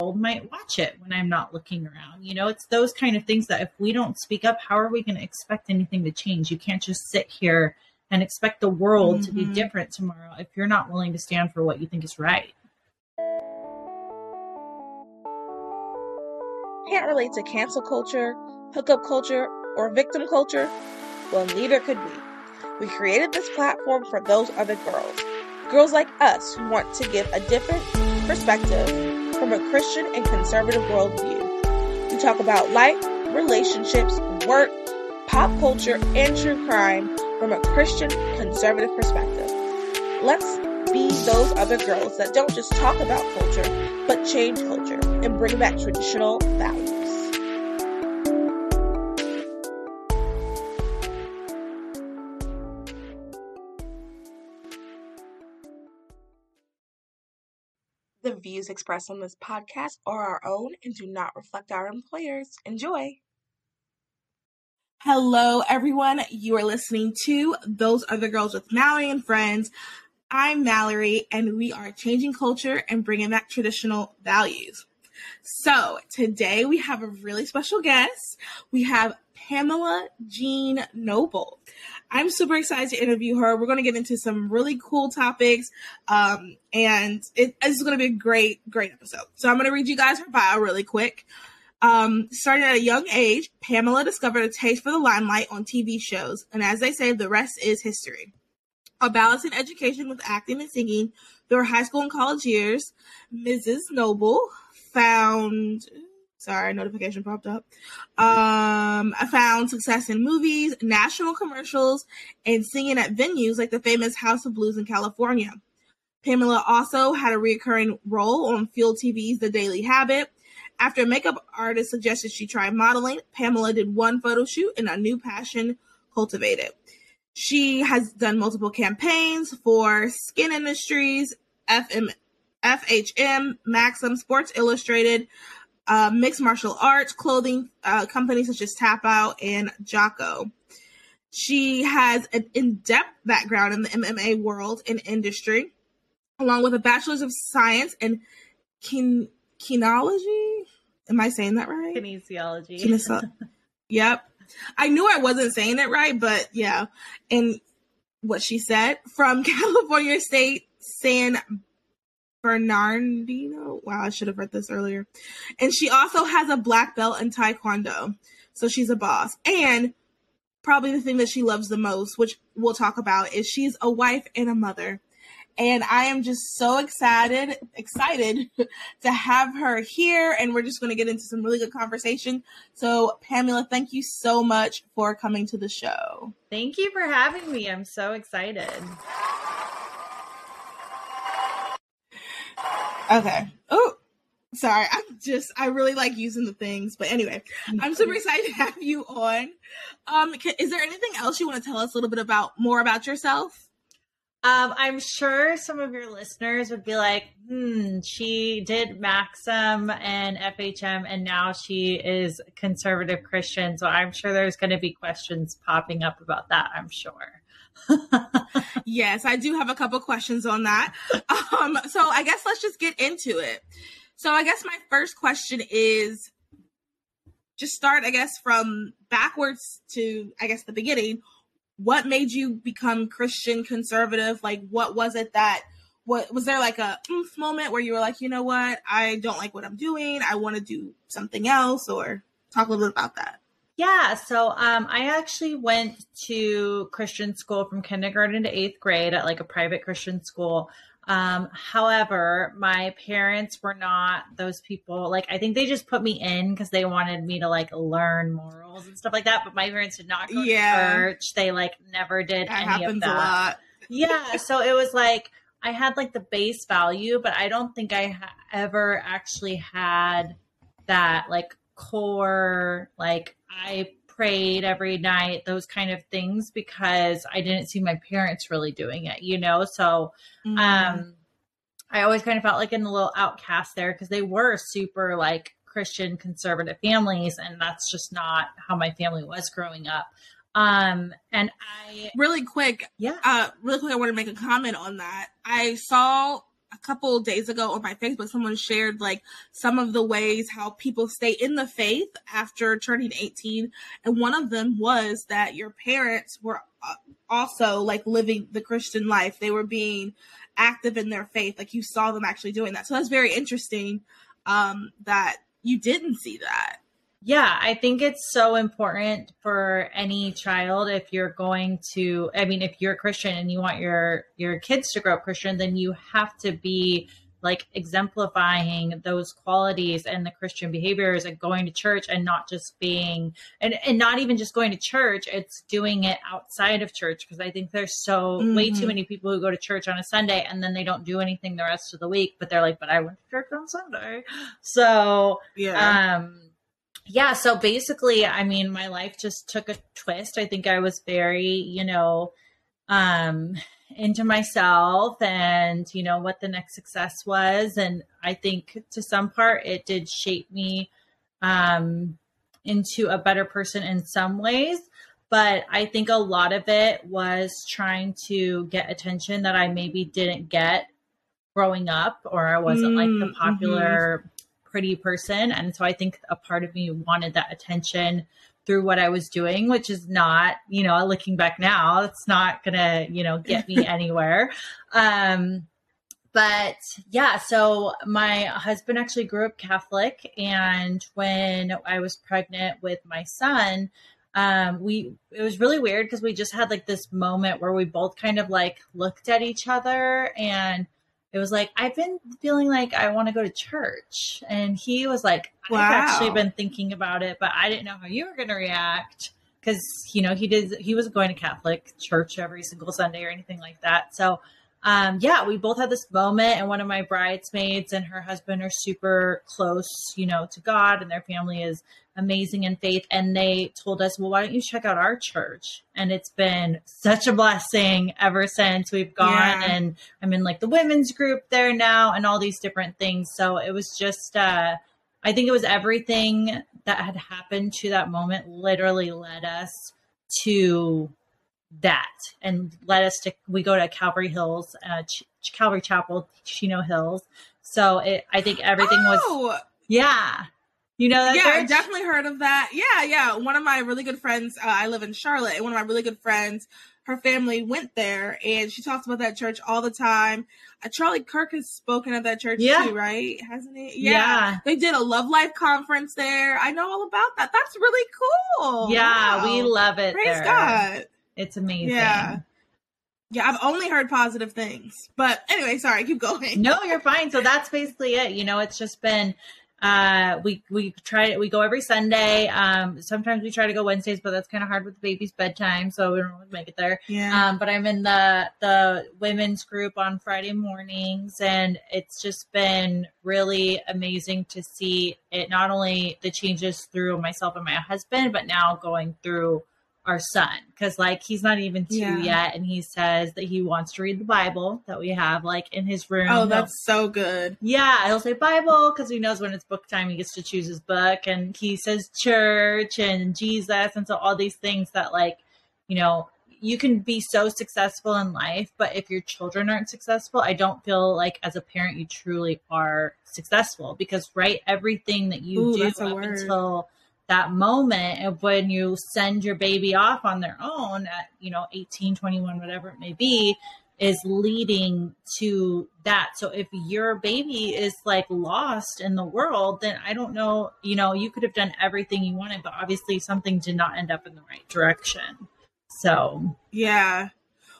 might watch it when I'm not looking around. You know, it's those kind of things that if we don't speak up, how are we going to expect anything to change? You can't just sit here and expect the world mm-hmm. to be mm-hmm. different tomorrow if you're not willing to stand for what you think is right. Can't relate to cancel culture, hookup culture, or victim culture? Well, neither could we. We created this platform for those other girls. Girls like us who want to give a different perspective from a Christian and conservative worldview. We talk about life, relationships, work, pop culture, and true crime from a Christian conservative perspective. Let's be those other girls that don't just talk about culture, but change culture and bring back traditional values. Views expressed on this podcast are our own and do not reflect our employers. Enjoy. Hello, everyone. You are listening to Those Other Girls with Mallory and Friends. I'm Mallory, and we are changing culture and bringing back traditional values. So, today we have a really special guest. We have Pamela Jean Noble. I'm super excited to interview her. We're going to get into some really cool topics, um, and it, it's going to be a great, great episode. So I'm going to read you guys her bio really quick. Um, starting at a young age, Pamela discovered a taste for the limelight on TV shows, and as they say, the rest is history. A balance in education with acting and singing through her high school and college years, Mrs. Noble found Sorry, notification popped up. Um, I found success in movies, national commercials, and singing at venues like the famous House of Blues in California. Pamela also had a recurring role on Fuel TV's The Daily Habit. After a makeup artist suggested she try modeling, Pamela did one photo shoot and a new passion cultivated. She has done multiple campaigns for Skin Industries, FM, FHM, Maxim, Sports Illustrated, uh, mixed martial arts, clothing uh, companies such as Tap Out and Jocko. She has an in depth background in the MMA world and industry, along with a bachelor's of science in kin- kinology. Am I saying that right? Kinesiology. Kinesi- yep. I knew I wasn't saying it right, but yeah. And what she said from California State San Bernardino. Wow, I should have read this earlier. And she also has a black belt in Taekwondo. So she's a boss. And probably the thing that she loves the most, which we'll talk about, is she's a wife and a mother. And I am just so excited, excited to have her here. And we're just going to get into some really good conversation. So, Pamela, thank you so much for coming to the show. Thank you for having me. I'm so excited. Okay. Oh, sorry. I'm just, I really like using the things. But anyway, I'm super excited to have you on. Um, is there anything else you want to tell us a little bit about more about yourself? Um, I'm sure some of your listeners would be like, hmm, she did Maxim and FHM, and now she is conservative Christian. So I'm sure there's going to be questions popping up about that, I'm sure yes, I do have a couple questions on that. Um, so I guess let's just get into it. So I guess my first question is just start, I guess, from backwards to I guess the beginning. What made you become Christian conservative? Like, what was it that what was there like a oomph moment where you were like, you know what, I don't like what I'm doing. I want to do something else, or talk a little bit about that. Yeah, so um, I actually went to Christian school from kindergarten to eighth grade at like a private Christian school. Um, however, my parents were not those people. Like, I think they just put me in because they wanted me to like learn morals and stuff like that. But my parents did not go yeah. to church. They like never did that any of that. yeah, so it was like I had like the base value, but I don't think I ha- ever actually had that like core like I prayed every night, those kind of things, because I didn't see my parents really doing it, you know? So, mm-hmm. um, I always kind of felt like in a little outcast there because they were super like Christian conservative families, and that's just not how my family was growing up. Um, and I really quick, yeah, uh, really quick, I want to make a comment on that. I saw a couple days ago on my Facebook, someone shared like some of the ways how people stay in the faith after turning 18. And one of them was that your parents were uh, also like living the Christian life. They were being active in their faith. Like you saw them actually doing that. So that's very interesting um, that you didn't see that. Yeah, I think it's so important for any child if you're going to I mean if you're a Christian and you want your your kids to grow up Christian, then you have to be like exemplifying those qualities and the Christian behaviors and going to church and not just being and, and not even just going to church, it's doing it outside of church because I think there's so mm-hmm. way too mm-hmm. many people who go to church on a Sunday and then they don't do anything the rest of the week, but they're like, but I went to church on Sunday. So yeah. um yeah, so basically, I mean, my life just took a twist. I think I was very, you know, um into myself and you know what the next success was and i think to some part it did shape me um into a better person in some ways but i think a lot of it was trying to get attention that i maybe didn't get growing up or i wasn't mm, like the mm, popular mm-hmm. Pretty person and so i think a part of me wanted that attention through what I was doing, which is not, you know, looking back now, it's not gonna, you know, get me anywhere. Um, but yeah, so my husband actually grew up Catholic, and when I was pregnant with my son, um, we it was really weird because we just had like this moment where we both kind of like looked at each other and it was like I've been feeling like I want to go to church, and he was like, wow. I've actually been thinking about it, but I didn't know how you were going to react because you know he did he was going to Catholic church every single Sunday or anything like that. So um, yeah, we both had this moment, and one of my bridesmaids and her husband are super close, you know, to God, and their family is amazing in faith. And they told us, well, why don't you check out our church? And it's been such a blessing ever since we've gone. Yeah. And I'm in like the women's group there now, and all these different things. So it was just, uh, I think it was everything that had happened to that moment literally led us to that and led us to we go to calvary hills uh, Ch- calvary chapel chino hills so it, i think everything oh! was yeah you know that yeah church? definitely heard of that yeah yeah one of my really good friends uh, i live in charlotte and one of my really good friends her family went there and she talks about that church all the time. Uh, Charlie Kirk has spoken at that church yeah. too, right? Hasn't he? Yeah. yeah. They did a Love Life conference there. I know all about that. That's really cool. Yeah, wow. we love it. Praise there. God. It's amazing. Yeah. Yeah, I've only heard positive things. But anyway, sorry, keep going. No, you're fine. So that's basically it. You know, it's just been uh we we try we go every Sunday. Um sometimes we try to go Wednesdays, but that's kind of hard with the baby's bedtime, so we don't make it there. Yeah. Um but I'm in the the women's group on Friday mornings and it's just been really amazing to see it not only the changes through myself and my husband, but now going through our son because like he's not even two yeah. yet and he says that he wants to read the bible that we have like in his room. Oh that's so good. Yeah he'll say bible because he knows when it's book time he gets to choose his book and he says church and jesus and so all these things that like you know you can be so successful in life but if your children aren't successful i don't feel like as a parent you truly are successful because right everything that you Ooh, do up until that moment of when you send your baby off on their own at you know 18 21 whatever it may be is leading to that. So if your baby is like lost in the world then i don't know you know you could have done everything you wanted but obviously something did not end up in the right direction. So yeah.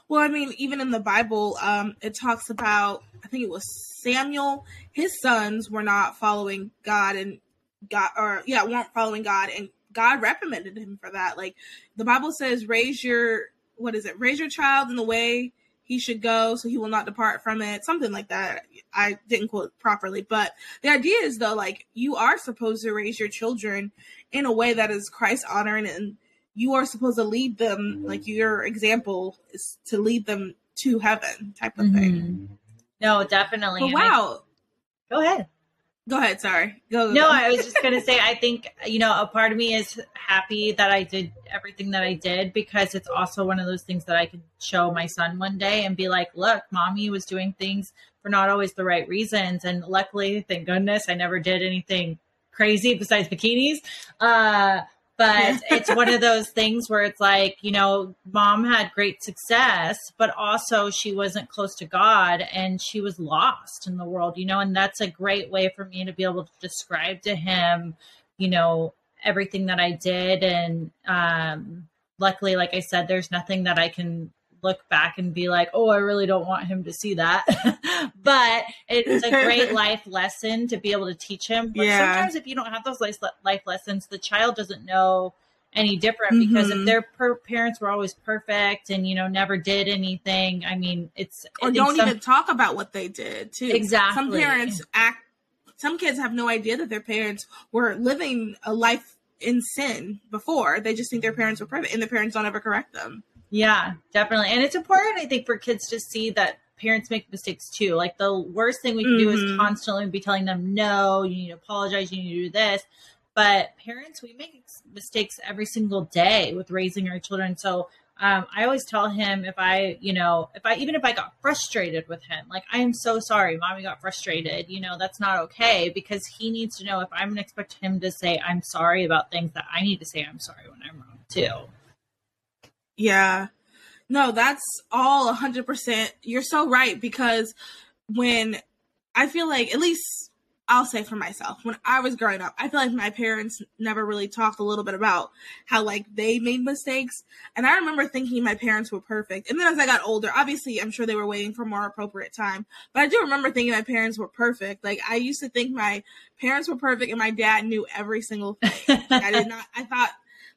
Well i mean even in the bible um it talks about i think it was samuel his sons were not following god and God or yeah, weren't following God and God reprimanded him for that. Like the Bible says, raise your what is it? Raise your child in the way he should go so he will not depart from it. Something like that. I didn't quote properly, but the idea is though, like you are supposed to raise your children in a way that is Christ honoring and you are supposed to lead them like your example is to lead them to heaven type of mm-hmm. thing. No, definitely. But wow. I, go ahead. Go ahead. Sorry. Go. go no, go. I was just gonna say. I think you know a part of me is happy that I did everything that I did because it's also one of those things that I can show my son one day and be like, "Look, mommy was doing things for not always the right reasons. And luckily, thank goodness, I never did anything crazy besides bikinis. Uh, but it's one of those things where it's like, you know, mom had great success, but also she wasn't close to God and she was lost in the world, you know, and that's a great way for me to be able to describe to him, you know, everything that I did. And um, luckily, like I said, there's nothing that I can look back and be like, oh, I really don't want him to see that. but it's a great life lesson to be able to teach him. But yeah. sometimes if you don't have those life, life lessons, the child doesn't know any different mm-hmm. because if mm-hmm. their per- parents were always perfect and you know never did anything i mean it's or don't some, even talk about what they did too exactly some parents act some kids have no idea that their parents were living a life in sin before they just think their parents were perfect and the parents don't ever correct them yeah, definitely. And it's important, I think, for kids to see that parents make mistakes too. Like the worst thing we can mm-hmm. do is mm-hmm. constantly be telling them, no, you need to apologize, you need to do this. But parents, we make mistakes every single day with raising our children. So um, I always tell him if I, you know, if I, even if I got frustrated with him, like, I am so sorry, mommy got frustrated, you know, that's not okay because he needs to know if I'm going to expect him to say, I'm sorry about things that I need to say, I'm sorry when I'm wrong too. Yeah. No, that's all 100%. You're so right because when I feel like, at least I'll say for myself, when I was growing up, I feel like my parents never really talked a little bit about how like they made mistakes. And I remember thinking my parents were perfect. And then as I got older, obviously I'm sure they were waiting for more appropriate time. But I do remember thinking my parents were perfect. Like I used to think my parents were perfect and my dad knew every single thing. I did not I thought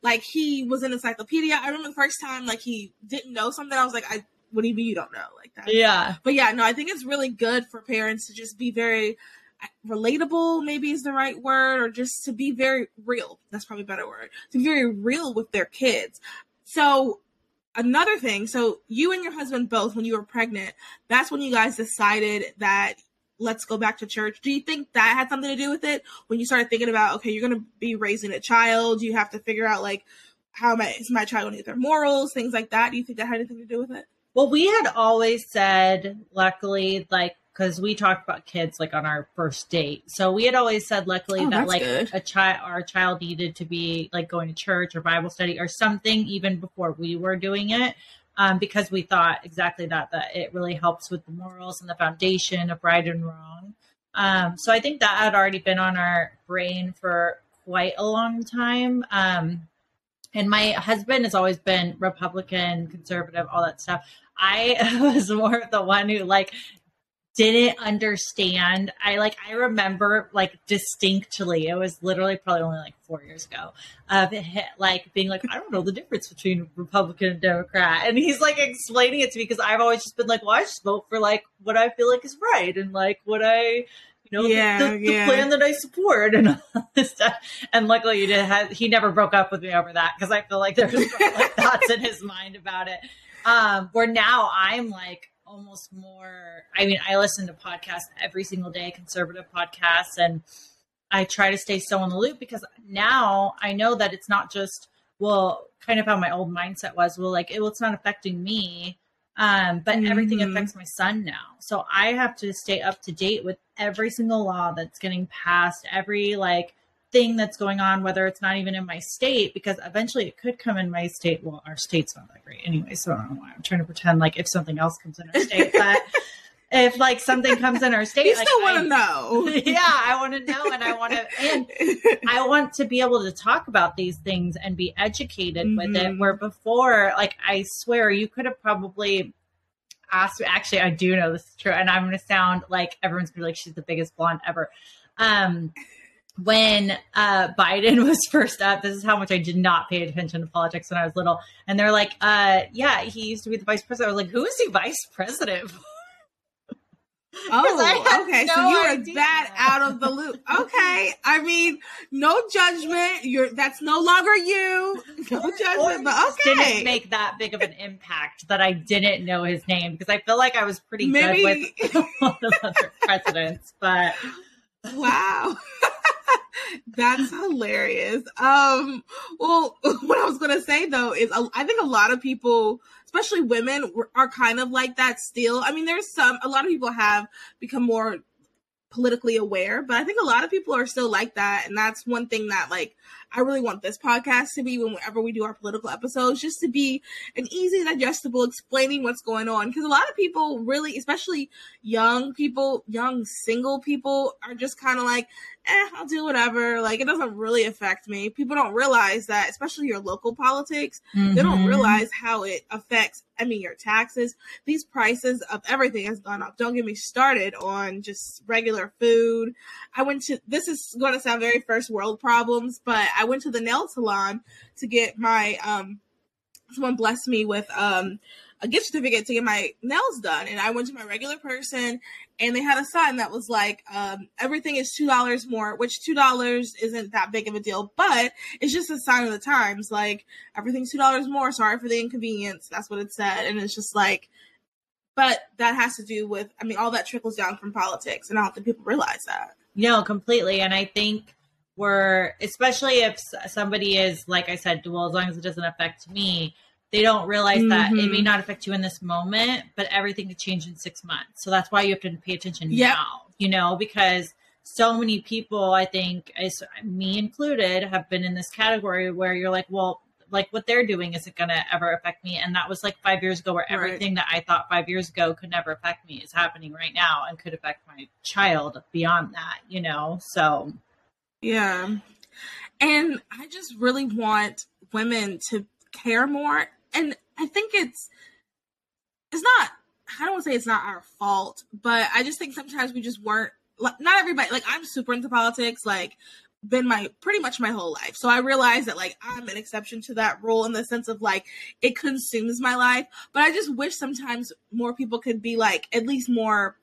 like he was an encyclopedia. I remember the first time like he didn't know something. I was like, I what do you mean you don't know like that? Yeah. But yeah, no, I think it's really good for parents to just be very relatable maybe is the right word or just to be very real that's probably a better word to be very real with their kids so another thing so you and your husband both when you were pregnant that's when you guys decided that let's go back to church. Do you think that had something to do with it when you started thinking about okay, you're going to be raising a child, you have to figure out like how my is my child going to get their morals, things like that. Do you think that had anything to do with it? Well, we had always said, luckily, like because we talked about kids like on our first date. So we had always said, luckily, oh, that like good. a child, our child needed to be like going to church or Bible study or something even before we were doing it um, because we thought exactly that that it really helps with the morals and the foundation of right and wrong. Um, so I think that had already been on our brain for quite a long time. Um, and my husband has always been Republican, conservative, all that stuff. I was more the one who like didn't understand. I like I remember like distinctly. It was literally probably only like four years ago of like being like I don't know the difference between Republican and Democrat, and he's like explaining it to me because I've always just been like, well, I just vote for like what I feel like is right and like what I. You know, yeah, the, the, yeah. the plan that I support and all this stuff. And luckily, he, did, he never broke up with me over that because I feel like there's like thoughts in his mind about it. Um, where now I'm like, almost more i mean i listen to podcasts every single day conservative podcasts and i try to stay so in the loop because now i know that it's not just well kind of how my old mindset was well like it, well, it's not affecting me um, but mm-hmm. everything affects my son now so i have to stay up to date with every single law that's getting passed every like thing that's going on, whether it's not even in my state, because eventually it could come in my state. Well, our state's not that great anyway, so I don't know why I'm trying to pretend like if something else comes in our state, but if like something comes in our state, you like, still want to know. Yeah, I want to know, and I want to, and I want to be able to talk about these things and be educated mm-hmm. with it. Mm-hmm. Where before, like I swear, you could have probably asked. Actually, I do know this is true, and I'm going to sound like everyone's going to be like she's the biggest blonde ever. Um, when uh, Biden was first up, this is how much I did not pay attention to politics when I was little. And they're like, uh, yeah, he used to be the vice president. I was like, who is he vice president Oh, okay. No so you are that out of the loop. Okay. I mean, no judgment. You're that's no longer you. No judgment, but okay. Didn't make that big of an impact that I didn't know his name because I feel like I was pretty Maybe. good with a lot of other presidents. But wow. That's hilarious. Um, well, what I was gonna say though is I think a lot of people, especially women, are kind of like that still. I mean, there's some, a lot of people have become more politically aware, but I think a lot of people are still like that. And that's one thing that like I really want this podcast to be whenever we do our political episodes, just to be an easy, digestible explaining what's going on. Because a lot of people really, especially young people, young single people, are just kind of like, eh, I'll do whatever. Like, it doesn't really affect me. People don't realize that, especially your local politics, mm-hmm. they don't mm-hmm. realize how it affects, I mean, your taxes. These prices of everything has gone up. Don't get me started on just regular food. I went to, this is going to sound very first world problems, but I went to the nail salon to get my, um, someone blessed me with, um, a gift certificate to get my nails done. And I went to my regular person and they had a sign that was like, um, everything is $2 more, which $2 isn't that big of a deal, but it's just a sign of the times. Like, everything's $2 more. Sorry for the inconvenience. That's what it said. And it's just like, but that has to do with, I mean, all that trickles down from politics. And I don't think people realize that. No, completely. And I think we're, especially if somebody is, like I said, well, as long as it doesn't affect me, they don't realize mm-hmm. that it may mm-hmm. not affect you in this moment, but everything could change in six months. So that's why you have to pay attention yep. now, you know, because so many people, I think, as me included, have been in this category where you're like, well, like what they're doing isn't going to ever affect me. And that was like five years ago, where everything right. that I thought five years ago could never affect me is happening right now and could affect my child beyond that, you know? So, yeah. And I just really want women to care more and I think it's it's not I don't want to say it's not our fault, but I just think sometimes we just weren't not everybody like I'm super into politics, like been my pretty much my whole life. So I realize that like I'm an exception to that rule in the sense of like it consumes my life. But I just wish sometimes more people could be like at least more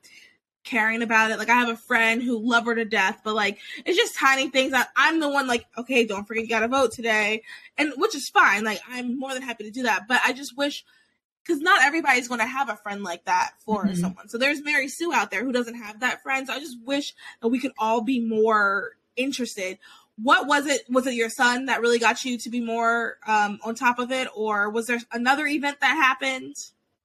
caring about it. Like I have a friend who love her to death, but like it's just tiny things that I'm the one like, okay, don't forget you gotta vote today. And which is fine. Like I'm more than happy to do that. But I just wish because not everybody's going to have a friend like that for mm-hmm. someone. So there's Mary Sue out there who doesn't have that friend. So I just wish that we could all be more interested. What was it? Was it your son that really got you to be more um, on top of it, or was there another event that happened?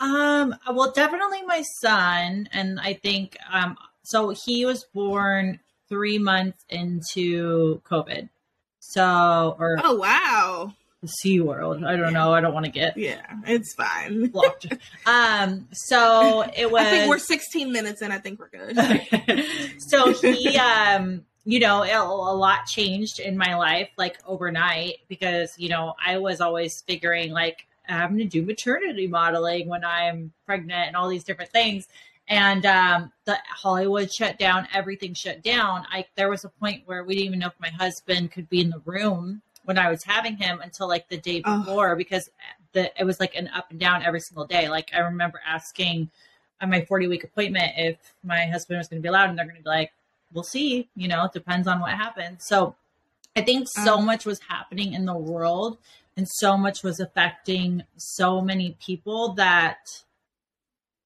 Um, well, definitely my son, and I think um, so. He was born three months into COVID, so or oh wow, the Sea World. I don't yeah. know. I don't want to get yeah, it's fine. blocked. um, so it was. I think we're 16 minutes in. I think we're good. so he um you know, a lot changed in my life like overnight because, you know, I was always figuring like having to do maternity modeling when I'm pregnant and all these different things. And um, the Hollywood shut down, everything shut down. I there was a point where we didn't even know if my husband could be in the room when I was having him until like the day before oh. because the it was like an up and down every single day. Like I remember asking on my 40 week appointment if my husband was going to be allowed, and they're going to be like, "We'll see." You know, it depends on what happens. So I think so um, much was happening in the world and so much was affecting so many people that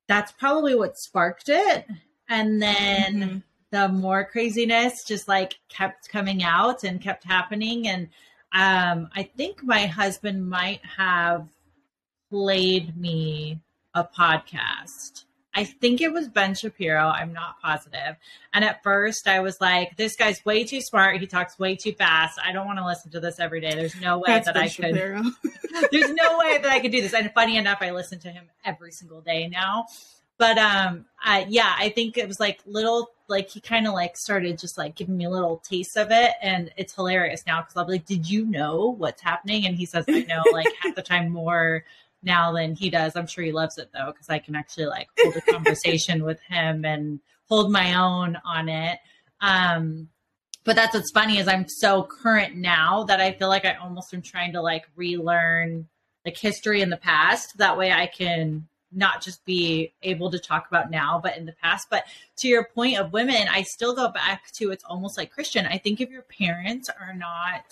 that's probably what sparked it. And then mm-hmm. the more craziness just like kept coming out and kept happening. And um i think my husband might have played me a podcast I think it was Ben Shapiro. I'm not positive. And at first, I was like, "This guy's way too smart. He talks way too fast. I don't want to listen to this every day. There's no way That's that ben I Shapiro. could. there's no way that I could do this." And funny enough, I listen to him every single day now. But um, uh, yeah, I think it was like little, like he kind of like started just like giving me a little taste of it, and it's hilarious now because I'll be like, "Did you know what's happening?" And he says, "I know." like half the time more now than he does. I'm sure he loves it though, because I can actually like hold a conversation with him and hold my own on it. Um, but that's what's funny is I'm so current now that I feel like I almost am trying to like relearn like history in the past. That way I can not just be able to talk about now, but in the past. But to your point of women, I still go back to it's almost like Christian. I think if your parents are not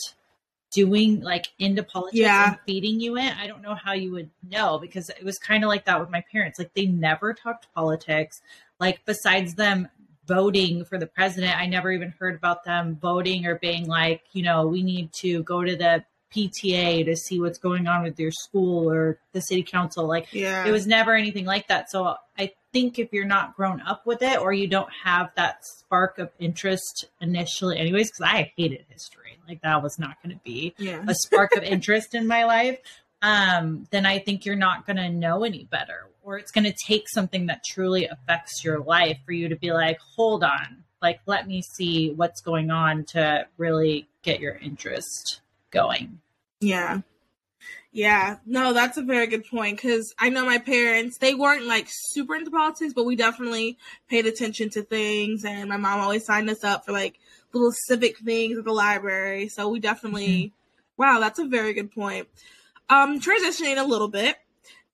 doing like into politics yeah. and feeding you it, I don't know how you would know because it was kind of like that with my parents. Like they never talked politics. Like besides them voting for the president. I never even heard about them voting or being like, you know, we need to go to the PTA to see what's going on with your school or the city council. Like, Yeah. it was never anything like that. So I think if you're not grown up with it or you don't have that spark of interest initially, anyways, because I hated history, like that was not going to be yeah. a spark of interest in my life, um, then I think you're not going to know any better. Or it's going to take something that truly affects your life for you to be like, hold on, like, let me see what's going on to really get your interest going. Yeah. Yeah. No, that's a very good point because I know my parents, they weren't like super into politics, but we definitely paid attention to things. And my mom always signed us up for like little civic things at the library. So we definitely, wow, that's a very good point. Um, transitioning a little bit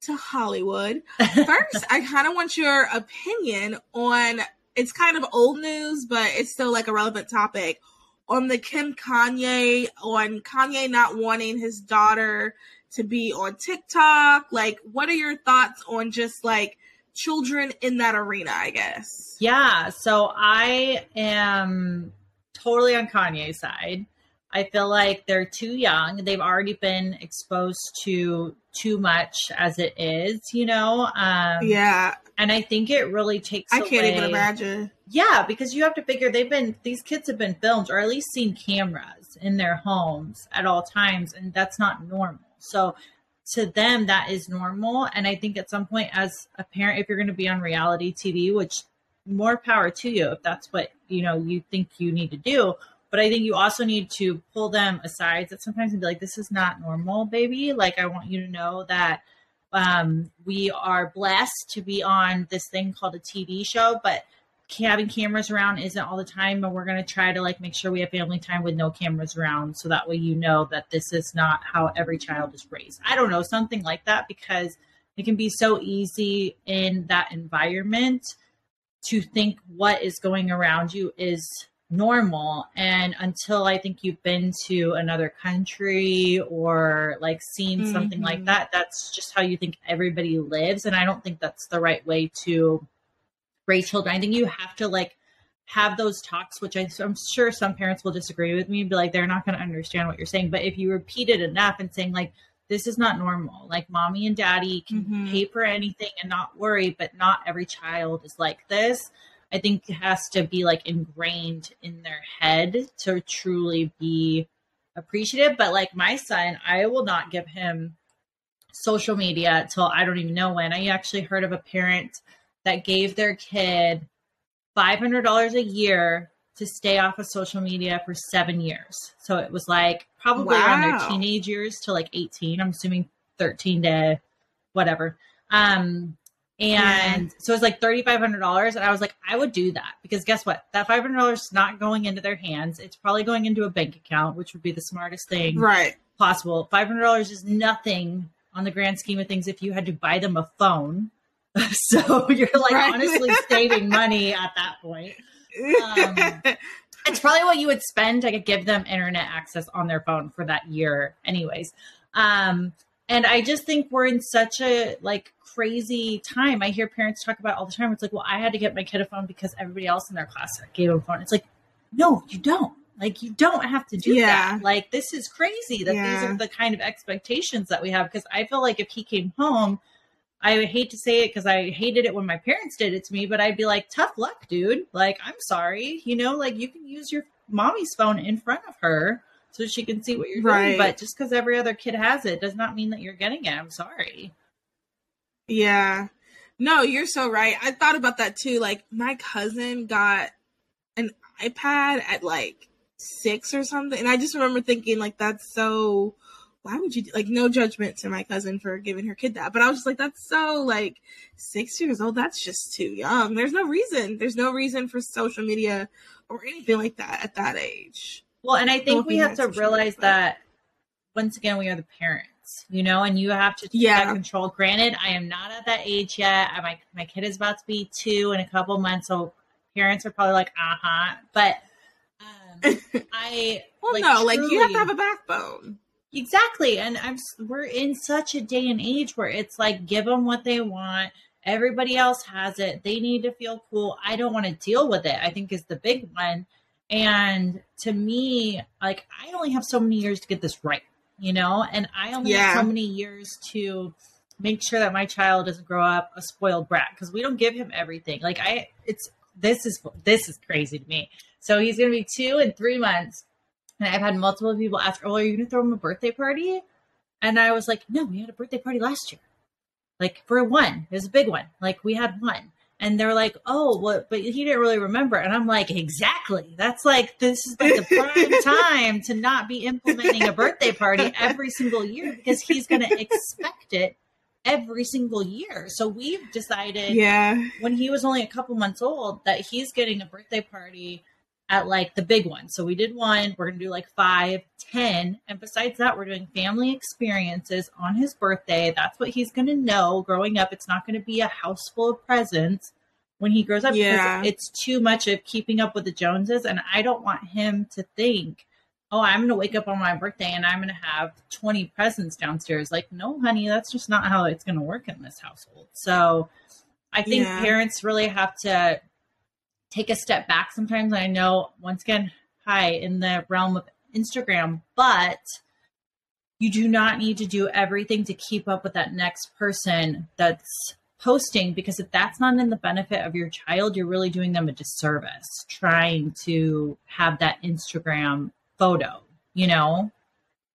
to Hollywood. First, I kind of want your opinion on it's kind of old news, but it's still like a relevant topic on the Kim Kanye on Kanye not wanting his daughter to be on TikTok. Like, what are your thoughts on just like children in that arena? I guess. Yeah. So I am totally on Kanye's side. I feel like they're too young. They've already been exposed to too much as it is, you know? Um, Yeah, And I think it really takes I can't even imagine. Yeah, because you have to figure they've been these kids have been filmed or at least seen cameras in their homes at all times, and that's not normal. So to them, that is normal. And I think at some point, as a parent, if you're going to be on reality TV, which more power to you if that's what you know you think you need to do. But I think you also need to pull them aside that sometimes and be like, "This is not normal, baby. Like, I want you to know that." um, we are blessed to be on this thing called a TV show, but having cameras around isn't all the time. And we're going to try to like make sure we have family time with no cameras around. So that way, you know that this is not how every child is raised. I don't know, something like that, because it can be so easy in that environment to think what is going around you is normal and until i think you've been to another country or like seen something like Mhm. that that's just how you think everybody lives and i don't think that's the right way to raise children i think you have to like have those talks which I, i'm sure some parents will disagree with me and be like they're not going to understand what you're saying but if you repeat it enough and saying like this is not normal like mommy and daddy can Mhm. pay for anything and not worry but not every child is like this I think it has to be like ingrained in their head to truly be appreciative. But like my son, I will not give him social media till I don't even know when. I actually heard of a parent that gave their kid $500 a year to stay off of social media for seven years. So it was like probably around their teenage years to like 18. I'm assuming 13 to whatever. Um, and so it's like $3,500. And I was like, I would do that because guess what? That $500 is not going into their hands. It's probably going into a bank account, which would be the smartest thing Right. possible. $500 is nothing on the grand scheme of things if you had to buy them a phone. so you're like Right. honestly saving money at that point. Um, It's probably what you would spend to give them internet access on their phone for that year, anyways. Um, and I just think we're in such a like crazy time. I hear parents talk about it all the time. It's like, well, I had to get my kid a phone because everybody else in their class gave them a phone. It's like, no, you don't. Like you don't have to do Yeah. that. Like this is crazy that these are the kind of expectations that we have. Because I feel like if he came home, I would hate to say it because I hated it when my parents did it to me, but I'd be like, tough luck, dude. Like, I'm sorry. You know, like you can use your mommy's phone in front of her so she can see what you're Right. doing. But just because every other kid has it does not mean that you're getting it. I'm sorry. Yeah. No, you're so right. I thought about that too. Like my cousin got an iPad at like six or something. And I just remember thinking like that's so why would you do like no judgment to my cousin for giving her kid that. But I was just like, that's so like six years old, that's just too young. There's no reason. There's no reason for social media or anything like that at that age. Well, and I think we have to realize media, that once again, we are the parents, you know, and you have to take Yeah. that control. Granted, I am not at that age yet. I- My my kid is about to be two in a couple months, so parents are probably like, uh huh. But um, I Well like, no, like you have to have a backbone. Exactly. And I'm we're in such a day and age where it's like give them what they want Everybody else has it. They need to feel cool. I don't want to deal with it, I think is the big one. And to me, like, I only have so many years to get this right, you know? And I only yeah. have so many years to make sure that my child doesn't grow up a spoiled brat because we don't give him everything. Like, I, it's, this is, this is crazy to me. So he's going to be two in three months. And I've had multiple people ask, Oh, are you going to throw him a birthday party? And I was like, No, we had a birthday party last year. Like for one, it was a big one. Like we had one and they're like, "Oh, well, but he didn't really remember." And I'm like, "Exactly. That's like this is like the prime time to not be implementing a birthday party every single year because he's going to expect it every single year." So we've decided, yeah, when he was only a couple months old, that he's getting a birthday party at like the big one. So we did one, we're going to do like five, ten, And besides that, we're doing family experiences on his birthday. That's what he's going to know growing up. It's not going to be a house full of presents when he grows up. Yeah. It's too much of keeping up with the Joneses. And I don't want him to think, oh, I'm going to wake up on my birthday and I'm going to have 20 presents downstairs. Like, no, honey, that's just not how it's going to work in this household. So I think yeah. parents really have to take a step back sometimes. I know, once again, hi, in the realm of Instagram, but you do not need to do everything to keep up with that next person that's posting because if that's not in the benefit of your child, you're really doing them a disservice trying to have that Instagram photo, you know?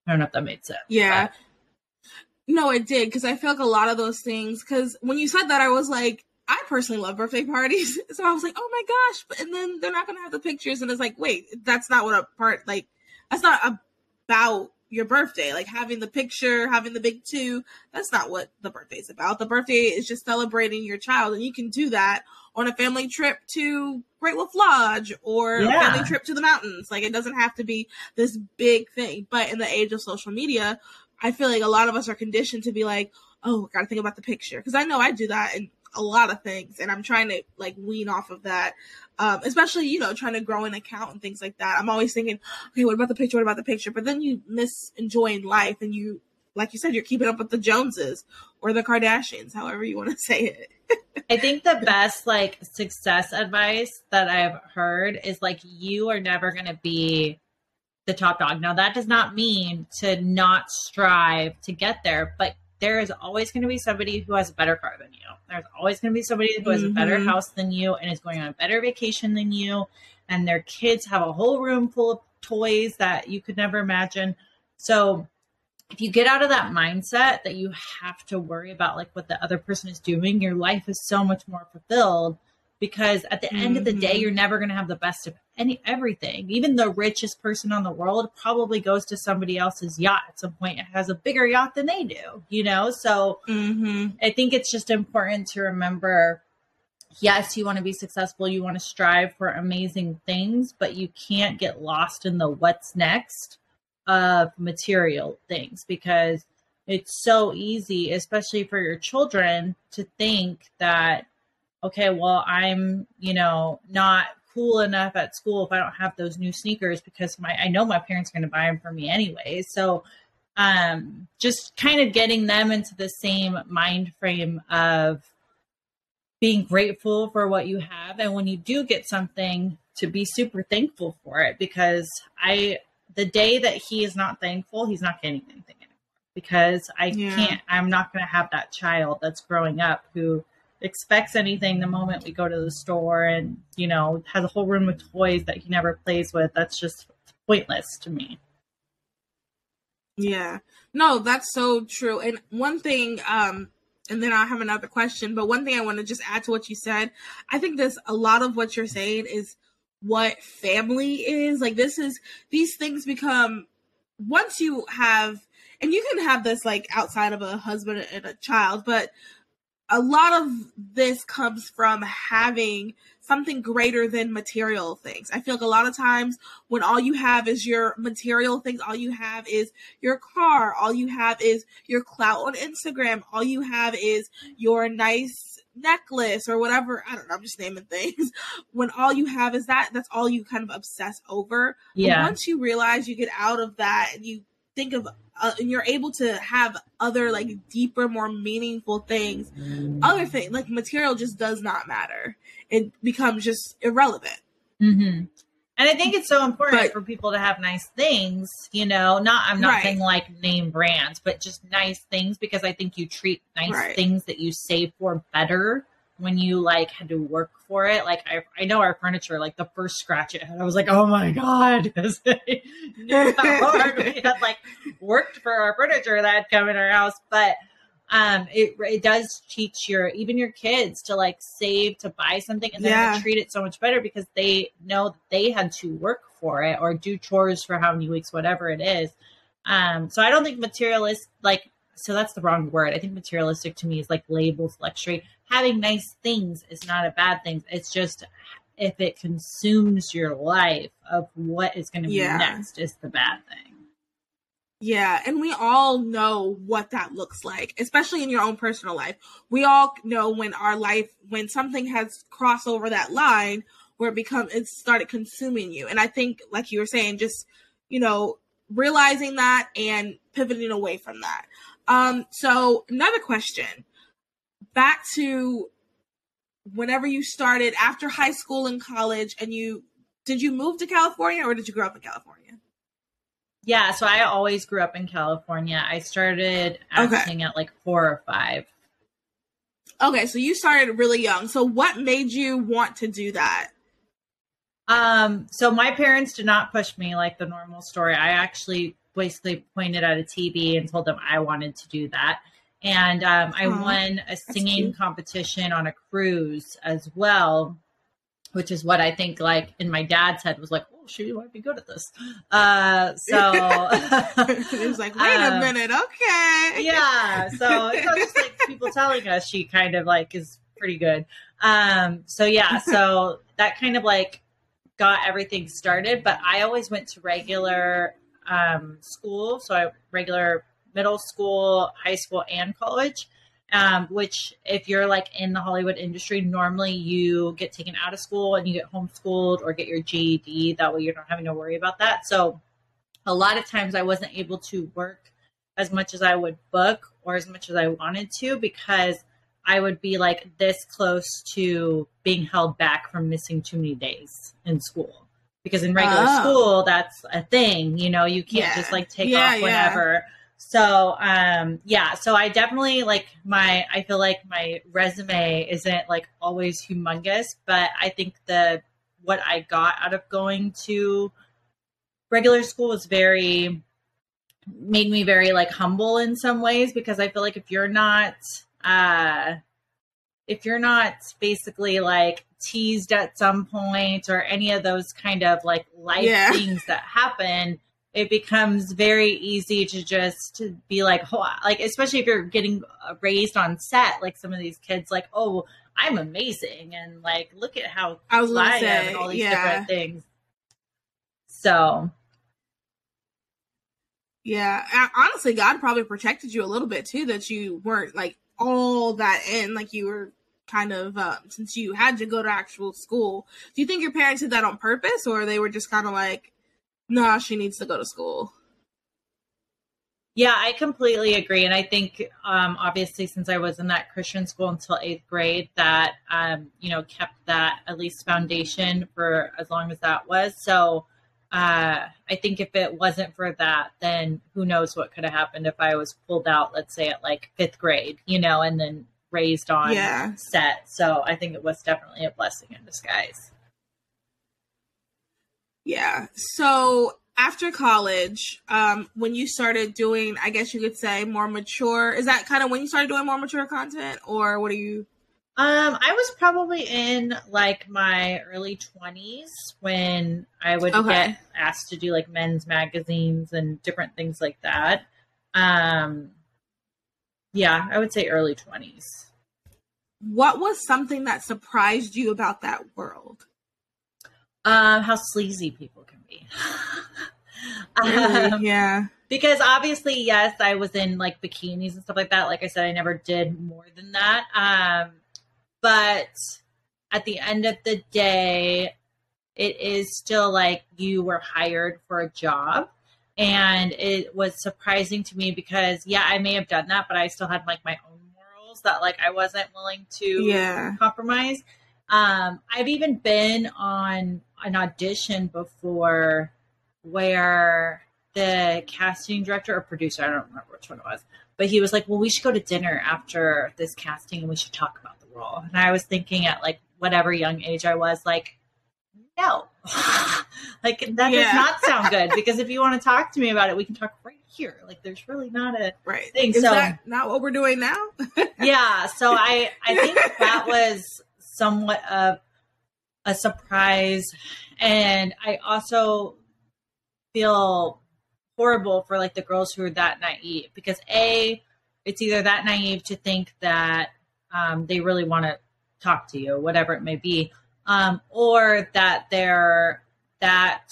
I don't know if that made sense. Yeah. But. No, it did because I feel like a lot of those things. Because when you said that, I was like, I personally love birthday parties. So I was like, oh my gosh. But, And then they're not going to have the pictures. And it's like, wait, that's not what a part, like, that's not about your birthday. Like having the picture, having the big two, that's not what the birthday is about. The birthday is just celebrating your child. And you can do that on a family trip to Great Wolf Lodge or yeah. a family trip to the mountains. Like it doesn't have to be this big thing. But in the age of social media, I feel like a lot of us are conditioned to be like, oh, gotta think about the picture. Cause I know I do that and a lot of things and I'm trying to like wean off of that. Um, especially, you know, trying to grow an account and things like that. I'm always thinking, okay, what about the picture? What about the picture? But then you miss enjoying life and you, like you said, you're keeping up with the Joneses or the Kardashians, however you want to say it. I think the best like success advice that I've heard is like you are never going to be the top dog. Now that does not mean to not strive to get there, but there is always going to be somebody who has a better car than you. There's always going to be somebody who has mm-hmm. a better mm-hmm. house than you and is going on a better vacation than you. And their kids have a whole room full of toys that you could never imagine. So if you get out of that mindset that you have to worry about like what the other person is doing, your life is so much more fulfilled because at the mm-hmm. end of the day mm-hmm. you're never going to have the best of any everything even the richest person on the world probably goes to somebody else's yacht at some point and has a bigger yacht than they do you know so mm-hmm. i think it's just important to remember yes you want to be successful you want to strive for amazing things but you can't get lost in the what's next of material things because it's so easy especially for your children to think that okay, well, I'm, you know, not cool enough at school if I don't have those new sneakers because my I know my parents are going to buy them for me anyway. So um just kind of getting them into the same mind frame of being grateful for what you have and when you do get something to be super thankful for it because I the day that he is not thankful, he's not getting anything anymore because I yeah. can't I'm not going to have that child that's growing up who expects anything the moment we go to the store and you know has a whole room of toys that he never plays with. That's just pointless to me. Yeah. No that's so true. And one thing um and then i have another question but one thing i want to just add to what you said i think this a lot of what you're saying is what family is. Like this is these things become once you have and you can have this like outside of a husband and a child but a lot of this comes from having something greater than material things. I feel like a lot of times when all you have is your material things, all you have is your car, all you have is your clout on Instagram, all you have is your nice necklace or whatever. I don't know, I'm just naming things. When all you have is that, that's all you kind of obsess over. Yeah. But once you realize you get out of that and you think of uh, and you're able to have other like deeper more meaningful things other thing like material just does not matter it becomes just irrelevant Mm-hmm. And I think it's so important But- for people to have nice things, you know, not, I'm not Right. saying like name brands, but just nice things because I think you treat nice Right. things that you save for better when you like had to work for it. Like I, I know our furniture, like the first scratch it had, I was like, oh my God. Because knew how hard we had like worked for our furniture that had come in our house. But um it it does teach your even your kids to like save to buy something and then Yeah. treat it so much better because they know that they had to work for it or do chores for how many weeks whatever it is um so i don't think materialist like so that's the wrong word i think materialistic to me is like labels luxury having nice things is not a bad thing it's just if it consumes your life of what is going to be Yeah. next is the bad thing Yeah, and we all know what that looks like, especially in your own personal life. We all know when our life, when something has crossed over that line where it become it started consuming you. And I think, like you were saying, just you know realizing that and pivoting away from that. Um, so another question, back to whenever you started after high school and college, and you did you move to California or did you grow up in California? Yeah, so I always grew up in California. I started Okay. acting at like four or five. Okay, so you started really young. So what made you want to do that? Um, so my parents did not push me like the normal story. I actually basically pointed at a TV and told them I wanted to do that. And um, I won a singing competition on a cruise as well, which is what I think like in my dad's head was like, oh, she might be good at this. Uh, so it was like, wait a Um, minute, okay. yeah so it's not just like people telling us she kind of like is pretty good um so yeah so that kind of like got everything started but i always went to regular um school so i regular middle school high school and college um, which if you're like in the hollywood industry normally you get taken out of school and you get homeschooled or get your ged that way you're not having to worry about that so a lot of times i wasn't able to work as much as I would book or as much as I wanted to because I would be like this close to being held back from missing too many days in school. Because in regular Oh. school, that's a thing, you know, you can't Yeah. just like take Yeah, off yeah. So, um, yeah, so I definitely like my, I feel like my resume isn't like always humongous, but I think the, what I got out of going to regular school was very, made me very like humble in some ways because I feel like if you're not uh if you're not basically like teased at some point or any of those kind of like life Yeah. things that happen it becomes very easy to just to be like oh, like especially if you're getting raised on set like some of these kids like oh I'm amazing and like look at how I was I am and all these yeah. different things so Yeah. Honestly, God probably protected you a little bit too, that you weren't like all that in, like you were kind of, um, since you had to go to actual school. Do you think your parents did that on purpose or they were just kind of like, nah, she needs to go to school? Yeah, I completely agree. And I think, um, obviously, since I was in that Christian school until eighth grade, that, um, you know, kept that at least foundation for as long as that was. So uh, I think if it wasn't for that, then who knows what could have happened if I was pulled out, let's say at like fifth grade, you know, and then raised on Yeah. set. So I think it was definitely a blessing in disguise. Yeah. So after college, um, when you started doing, I guess you could say more mature, is that kind of when you started doing more mature content or what are you? Um, I was probably in like my early twenties when I would Okay. get asked to do like men's magazines and different things like that. Um, yeah, I would say early twenties. What was something that surprised you about that world? Um, how sleazy people can be. Um, yeah. because obviously yes i was in like bikinis and stuff like that like i said i never did more than that um but at the end of the day it is still like you were hired for a job and it was surprising to me because yeah, I may have done that, but I still had like my own morals that like I wasn't willing to Yeah. compromise. Um, I've even been on an audition before where the casting director or producer, I don't remember which one it was, but he was like, Well, we should go to dinner after this casting and we should talk about the role. And I was thinking at like whatever young age I was, like, no. like that Yeah. does not sound good because if you want to talk to me about it, we can talk right here. Like there's really not a Right. thing. Is so. that not what we're doing now? yeah so i i think that was somewhat of a surprise and i also feel horrible for like the girls who are that naive because a it's either that naive to think that um, they really want to talk to you whatever it may be um, or that they're that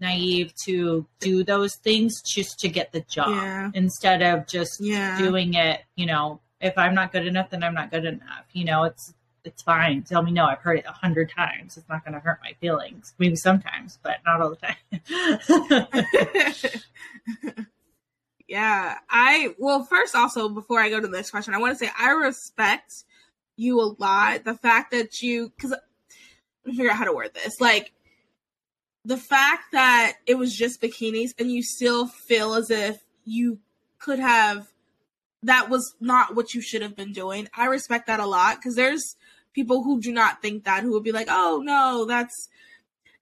naive to do those things just to get the job Yeah. instead of just Yeah. doing it you know if i'm not good enough then i'm not good enough you know it's it's fine tell me no i've heard it a hundred times it's not going to hurt my feelings maybe sometimes but not all the time yeah. I well first also before I go to the next question, I want to say I respect you a lot. The fact that you because me figure out how to word this. Like the fact that it was just bikinis and you still feel as if you could have that was not what you should have been doing. I respect that a lot because there's people who do not think that who would be like, oh no, that's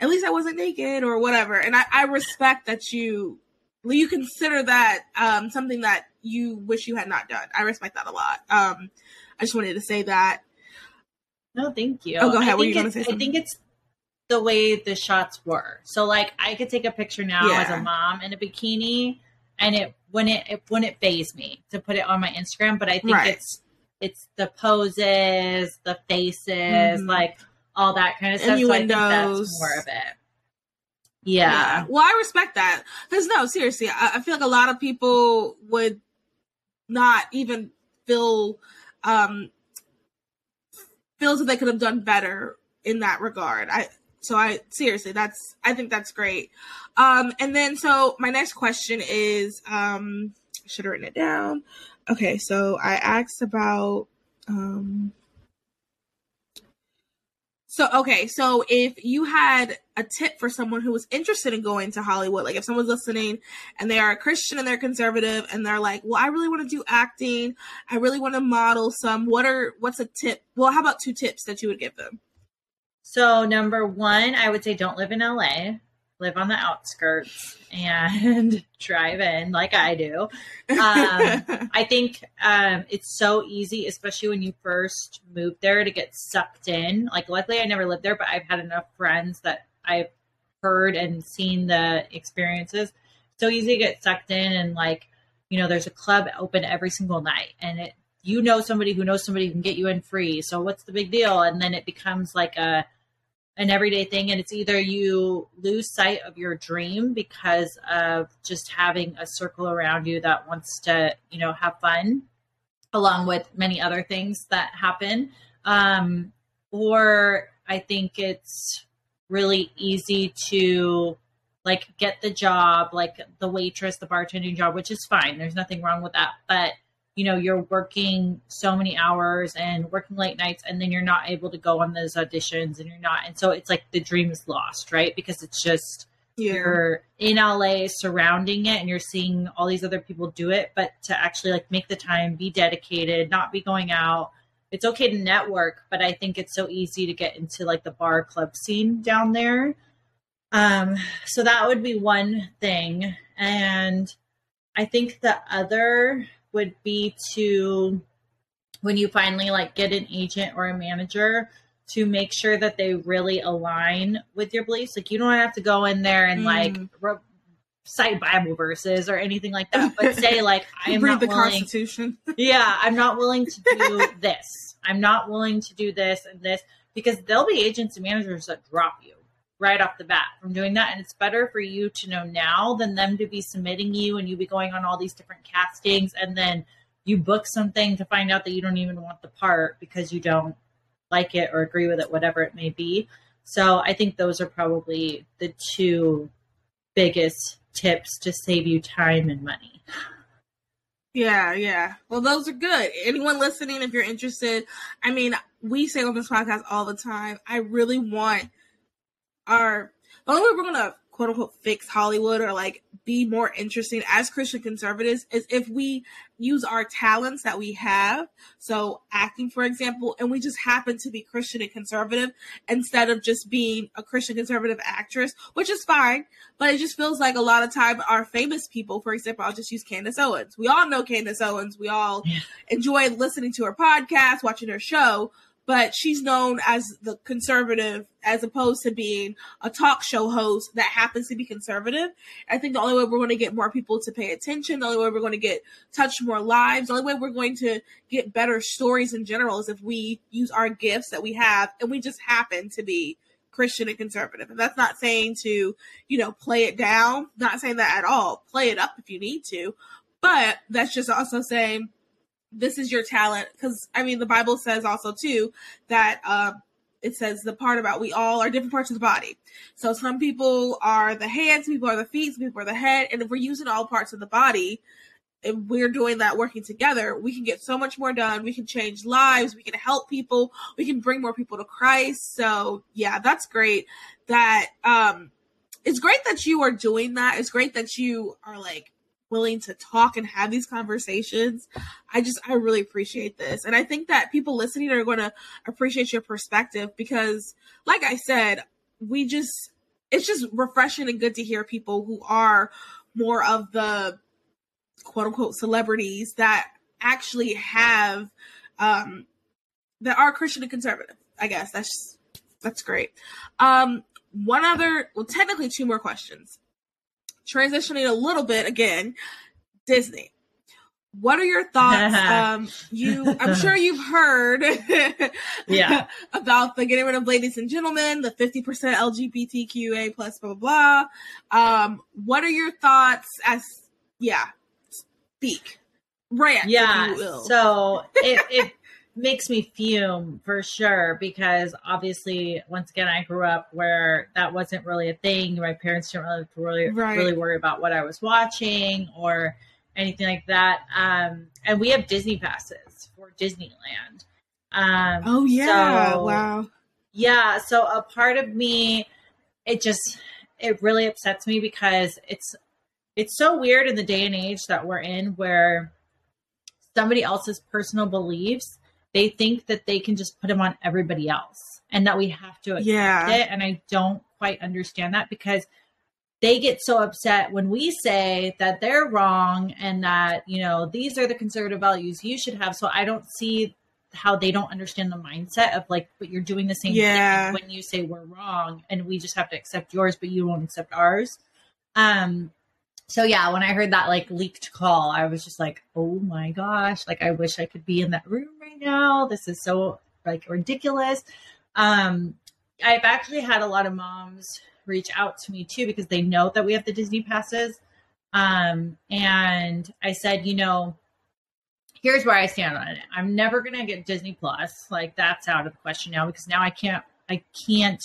at least I wasn't naked or whatever. And I, I respect that you you consider that um, something that you wish you had not done. I respect that a lot. Um, I just wanted to say that. no thank you Oh, go ahead. I Were you think gonna it's- say i think it's the way the shots were so like i could take a picture now as a mom in a bikini and it wouldn't it wouldn't phase me to put it on my instagram but i think Right. it's it's the poses the faces Mhm. like all that kind of stuff so i think that's more of it yeah. Well, I respect that because no, seriously, I, I feel like a lot of people would not even feel um feels that they could have done better in that regard. I so I seriously, that's I think that's great. Um, and then so my next question is um, I should have written it down. Okay, so I asked about um. So okay, so if you had a tip for someone who was interested in going to Hollywood, like if someone's listening and they are a Christian and they're conservative and they're like, "Well, I really want to do acting. I really want to model some." What are what's a tip? Well, how about two tips that you would give them? So number one, I would say don't live in LA. Live on the outskirts and drive in like I do. Um, I think um, it's so easy, especially when you first move there, to get sucked in. Like, luckily, I never lived there, but I've had enough friends that I've heard and seen the experiences. So easy to get sucked in, and like, you know, there's a club open every single night, and it you know somebody who knows somebody who can get you in free. So what's the big deal? And then it becomes like a an everyday thing and it's either you lose sight of your dream because of just having a circle around you that wants to you know have fun along with many other things that happen. Um, or i think it's really easy to like get the job like the waitress the bartending job which is fine. There's nothing wrong with that. But you know you're working so many hours and working late nights and then you're not able to go on those auditions and you're not and so it's like the dream is lost right? Because it's just yeah, you're in LA surrounding it and you're seeing all these other people do it but to actually like make the time be dedicated not be going out it's okay to network but I think it's so easy to get into like the bar club scene down there. Um so that would be one thing and I think the other would be to when you finally like get an agent or a manager to make sure that they really align with your beliefs. Like you don't have to go in there and like Mm. re- cite Bible verses or anything like that, but say like I am read not the willing. Constitution. Yeah, I'm not willing to do this. I'm not willing to do this and this because there'll be agents and managers that drop you right off the bat from doing that. And it's better for you to know now than them to be submitting you and you be going on all these different castings and then you book something to find out that you don't even want the part because you don't like it or agree with it, whatever it may be. So I think those are probably the two biggest tips to save you time and money. Yeah, yeah. Well, those are good. Anyone listening, if you're interested, I mean, we say on this podcast all the time. I really want our the only way we're gonna quote unquote fix Hollywood or like be more interesting as Christian conservatives is if we use our talents that we have. So acting, for example, and we just happen to be Christian and conservative instead of just being a Christian conservative actress, which is fine. But it just feels like a lot of time our famous people, for example, I'll just use Candace Owens. We all know Candace Owens. We all yeah. enjoy listening to her podcast, watching her show but she's known as the conservative as opposed to being a talk show host that happens to be conservative. I think the only way we're going to get more people to pay attention, the only way we're going to get touch more lives, the only way we're going to get better stories in general is if we use our gifts that we have and we just happen to be Christian and conservative. And that's not saying to, you know, play it down, not saying that at all. Play it up if you need to. But that's just also saying this is your talent because i mean the bible says also too that uh, it says the part about we all are different parts of the body. So some people are the hands people are the feet some people are the head and if we're using all parts of the body and we're doing that working together we can get so much more done. We can change lives. We can help people. We can bring more people to christ. So yeah that's great that um it's great that you are doing that. It's great that you are like willing to talk and have these conversations. I just, I really appreciate this. And I think that people listening are going to appreciate your perspective because, like I said, we just, it's just refreshing and good to hear people who are more of the quote unquote celebrities that actually have, um, that are Christian and conservative. I guess that's, that's great. Um, one other, well, technically two more questions transitioning a little bit again, Disney. What are your thoughts? um, you, I'm sure you've heard, yeah, about the getting rid of ladies and gentlemen, the 50% LGBTQA plus blah blah blah. Um, what are your thoughts? As yeah, speak, rant. Yeah. So it, it makes me fume for sure because obviously once again I grew up where that wasn't really a thing. My parents didn't really really, right. really worry about what I was watching or anything like that. Um, and we have Disney passes for Disneyland. Um, oh yeah, so, wow. Yeah, so a part of me, it just it really upsets me because it's it's so weird in the day and age that we're in where somebody else's personal beliefs they think that they can just put them on everybody else and that we have to accept yeah. it. And I don't quite understand that because they get so upset when we say that they're wrong and that, you know, these are the conservative values you should have. So I don't see how they don't understand the mindset of like, but you're doing the same yeah. thing when you say we're wrong and we just have to accept yours, but you won't accept ours. Um, so yeah, when I heard that like leaked call, I was just like, oh my gosh, like I wish I could be in that room right now. This is so like ridiculous. Um, I've actually had a lot of moms reach out to me too because they know that we have the Disney passes. Um, and I said, you know, here's where I stand on it. I'm never gonna get Disney Plus. Like that's out of the question now because now I can't I can't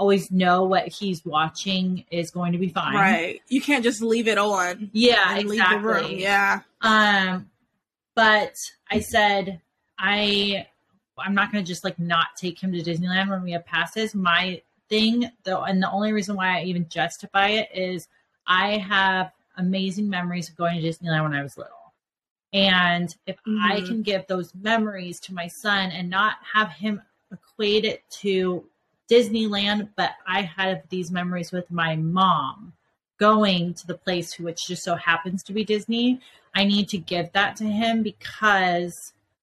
always know what he's watching is going to be fine. Right. You can't just leave it on. Yeah, exactly. Yeah. Um, but I said I I'm not going to just like not take him to Disneyland when we have passes. My thing though, and the only reason why I even justify it is I have amazing memories of going to Disneyland when I was little. And if mm-hmm. I can give those memories to my son and not have him equate it to Disneyland, but I have these memories with my mom going to the place which just so happens to be Disney. I need to give that to him because,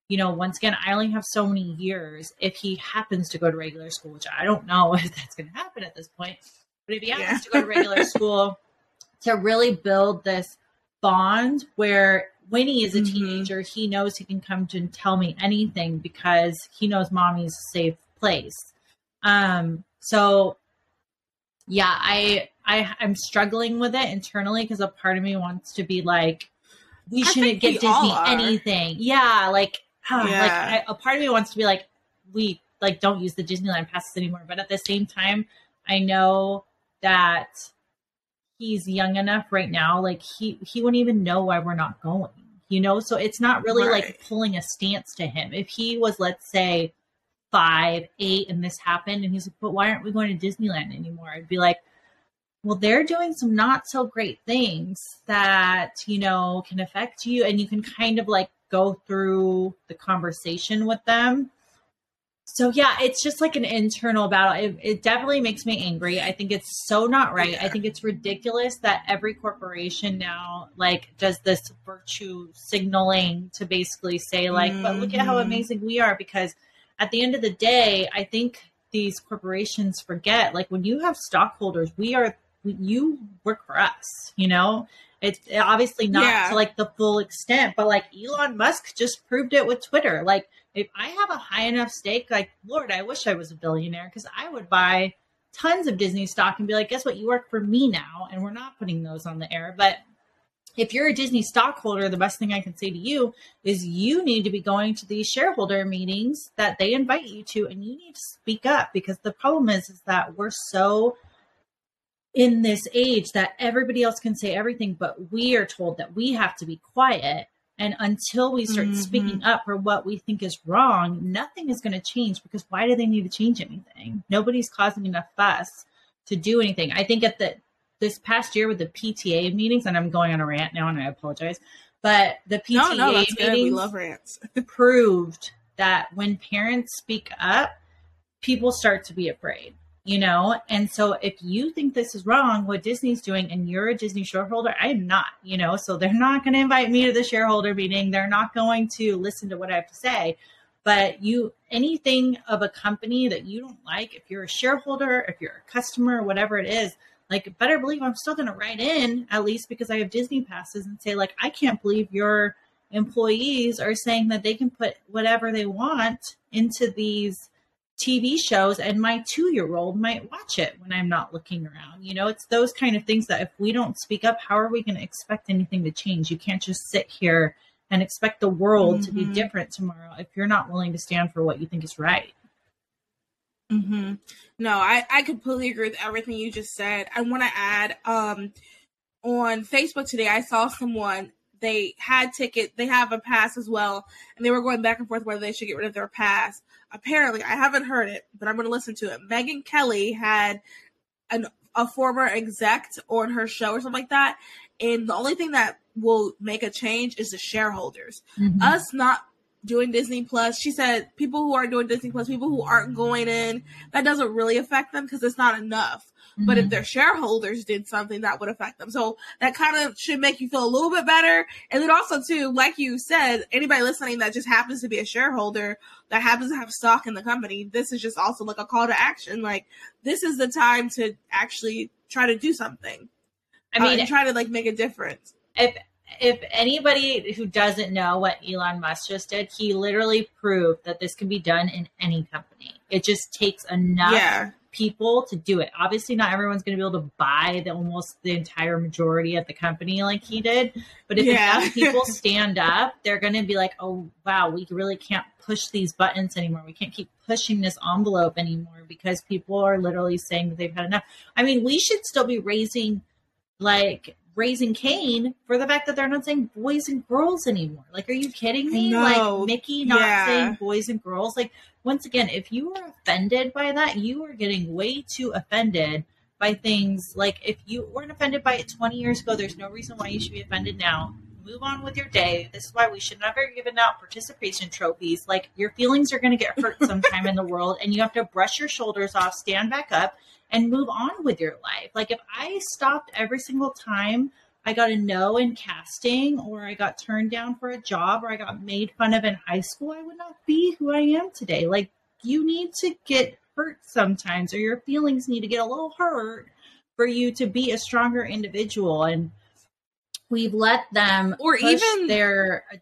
you know, once again, I only have so many years. If he happens to go to regular school, which I don't know if that's going to happen at this point, but if he happens yeah. to go to regular school, to really build this bond where when he is a mm-hmm. teenager, he knows he can come to and tell me anything because he knows mommy's a safe place. Um, so yeah, I I I'm struggling with it internally because a part of me wants to be like, we shouldn't get we Disney anything. Yeah, like, yeah. like I, a part of me wants to be like, we like don't use the Disneyland passes anymore. But at the same time, I know that he's young enough right now, like he he wouldn't even know why we're not going. You know, so it's not really Right. like pulling a stance to him. If he was, let's say, five, eight, and this happened, and he's like, "But why aren't we going to Disneyland anymore?" I'd be like, "Well, they're doing some not so great things that you know can affect you, and you can kind of like go through the conversation with them." So yeah, it's just like an internal battle. It, it definitely makes me angry. I think it's so not right. I think it's ridiculous that every corporation now like does this virtue signaling to basically say like, but look at how Mhm. amazing we are because at the end of the day, I think these corporations forget like when you have stockholders, we are you work for us, you know? It's obviously not Yeah. to like the full extent, but like Elon Musk just proved it with Twitter. Like if I have a high enough stake, like Lord, I wish I was a billionaire because I would buy tons of Disney stock and be like, guess what? You work for me now, and we're not putting those on the air. But if you're a Disney stockholder, the best thing I can say to you is you need to be going to these shareholder meetings that they invite you to, and you need to speak up because the problem is is that we're so in this age that everybody else can say everything, but we are told that we have to be quiet. And until we start Mhm. speaking up for what we think is wrong, nothing is going to change because why do they need to change anything? Nobody's causing enough fuss to do anything. I think at the this past year with the PTA meetings, and I'm going on a rant now, and I apologize, but the PTA No, no, good. We meetings love rants. proved that when parents speak up, people start to be afraid, you know? And so if you think this is wrong, what Disney's doing, and you're a Disney shareholder, I am not, you know? So they're not going to invite me to the shareholder meeting. They're not going to listen to what I have to say. But you, anything of a company that you don't like, if you're a shareholder, if you're a customer, whatever it is, like better believe I'm still going to write in at least because I have Disney passes and say like I can't believe your employees are saying that they can put whatever they want into these TV shows and my 2-year-old might watch it when I'm not looking around. You know, it's those kind of things that if we don't speak up, how are we going to expect anything to change? You can't just sit here and expect the world to be Mhm. different tomorrow if you're not willing to stand for what you think is right. Hmm No, I, I completely agree with everything you just said. I want to add um, on Facebook today, I saw someone, they had ticket, they have a pass as well, and they were going back and forth whether they should get rid of their pass. Apparently, I haven't heard it, but I'm going to listen to it. Megyn Kelly had an, a former exec on her show or something like that, and the only thing that will make a change is the shareholders us not doing Disney Plus, she said people who aren't doing Disney Plus, people who aren't going in, that doesn't really affect them because it's not enough. But if Mhm. their shareholders did something, that would affect them. So that kind of should make you feel a little bit better. And then also too, like you said, anybody listening that just happens to be a shareholder that happens to have stock in the company, this is just also like a call to action. Like this is the time to actually try to do something. I uh, mean, and try to like make a difference. if if anybody who doesn't know what Elon Musk just did, he literally proved that this can be done in any company. It just takes enough Yeah. people to do it. Obviously, not everyone's going to be able to buy the almost the entire majority of the company like he did. But if Yeah. enough people stand up, they're going to be like, "Oh wow, we really can't push these buttons anymore. We can't keep pushing this envelope anymore because people are literally saying that they've had enough." I mean, we should still be raising like raising Cain for the fact that they're not saying boys and girls anymore. Like, are you kidding me? Like Mickey not Yeah. saying boys and girls. Like, once again, if you are offended by that, you are getting way too offended by things. Like, if you weren't offended by it 20 years ago, there's no reason why you should be offended now. Move on with your day. This is why we should never given out participation trophies. Like, your feelings are going to get hurt sometime in the world, and you have to brush your shoulders off, stand back up, and move on with your life. Like if I stopped every single time I got a no in casting or I got turned down for a job or I got made fun of in high school, I would not be who I am today. Like you need to get hurt sometimes or your feelings need to get a little hurt for you to be a stronger individual and we've let them Or even- their uh,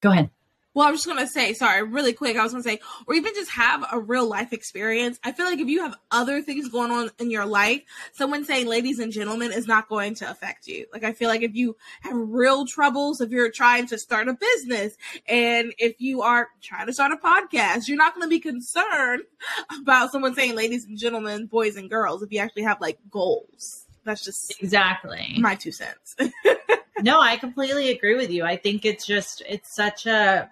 Go ahead. Well, I was just gonna say, sorry, really quick. I was gonna say, or even just have a real life experience. I feel like if you have other things going on in your life, someone saying "ladies and gentlemen" is not going to affect you. Like I feel like if you have real troubles, if you're trying to start a business, and if you are trying to start a podcast, you're not going to be concerned about someone saying "ladies and gentlemen," boys and girls. If you actually have like goals, that's just exactly my two cents. no, I completely agree with you. I think it's just it's such a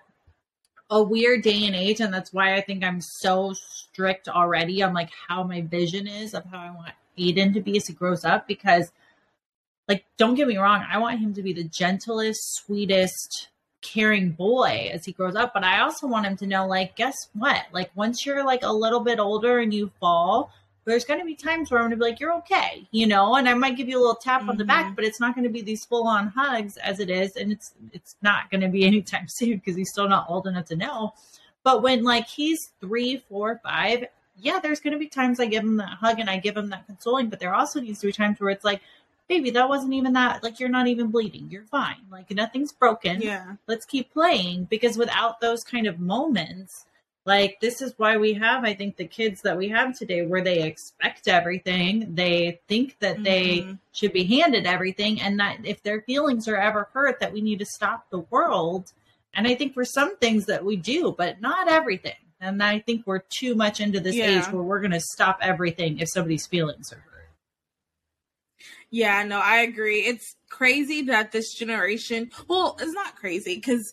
a weird day and age and that's why i think i'm so strict already on like how my vision is of how i want aiden to be as he grows up because like don't get me wrong i want him to be the gentlest sweetest caring boy as he grows up but i also want him to know like guess what? Like once you're like a little bit older and you fall there's going to be times where I'm going to be like, you're okay, you know, and I might give you a little tap mm-hmm. on the back, mm-hmm. but it's not going to be these full on hugs as it is. And it's, it's not going to be anytime soon because he's still not old enough to know. But when like he's three, four, five, yeah, there's going to be times I give him that hug and I give him that consoling, but there also needs to be times where it's like, baby, that wasn't even that. Like, you're not even bleeding. You're fine. Like, nothing's broken. Yeah. Let's keep playing because without those kind of moments, like this is why we have i think the kids that we have today where they expect everything they think that mm-hmm. they should be handed everything and that if their feelings are ever hurt that we need to stop the world and i think for some things that we do but not everything and i think we're too much into this yeah. age where we're going to stop everything if somebody's feelings are hurt yeah no i agree it's crazy that this generation well it's not crazy because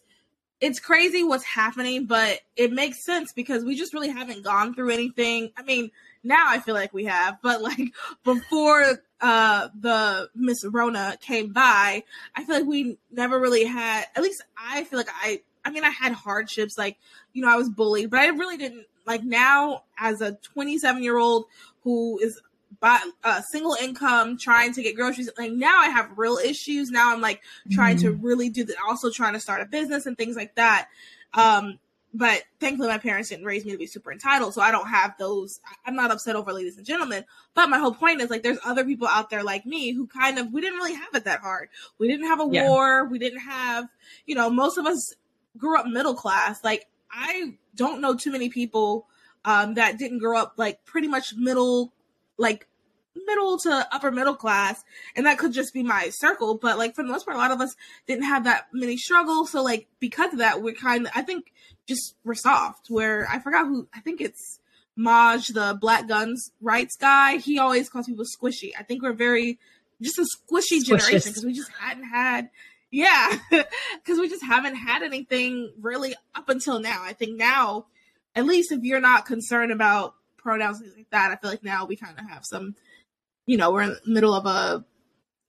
it's crazy what's happening, but it makes sense because we just really haven't gone through anything. I mean, now I feel like we have, but like before uh the Miss Rona came by, I feel like we never really had at least I feel like I I mean I had hardships like, you know, I was bullied, but I really didn't like now as a 27 year old who is by uh, single income trying to get groceries. Like now i have real issues. Now i'm like trying mm-hmm. to really do that also trying to start a business and things like that. Um but thankfully my parents didn't raise me to be super entitled so i don't have those i'm not upset over ladies and gentlemen. But my whole point is like there's other people out there like me who kind of we didn't really have it that hard. We didn't have a yeah. war. We didn't have you know most of us grew up middle class. Like i don't know too many people um, that didn't grow up like pretty much middle like middle to upper middle class and that could just be my circle but like for the most part a lot of us didn't have that many struggles so like because of that we're kind of i think just we're soft where i forgot who i think it's maj the black guns rights guy he always calls people squishy i think we're very just a squishy Squishes. generation because we just hadn't had yeah because we just haven't had anything really up until now i think now at least if you're not concerned about pronouns things like that. I feel like now we kind of have some, you know, we're in the middle of a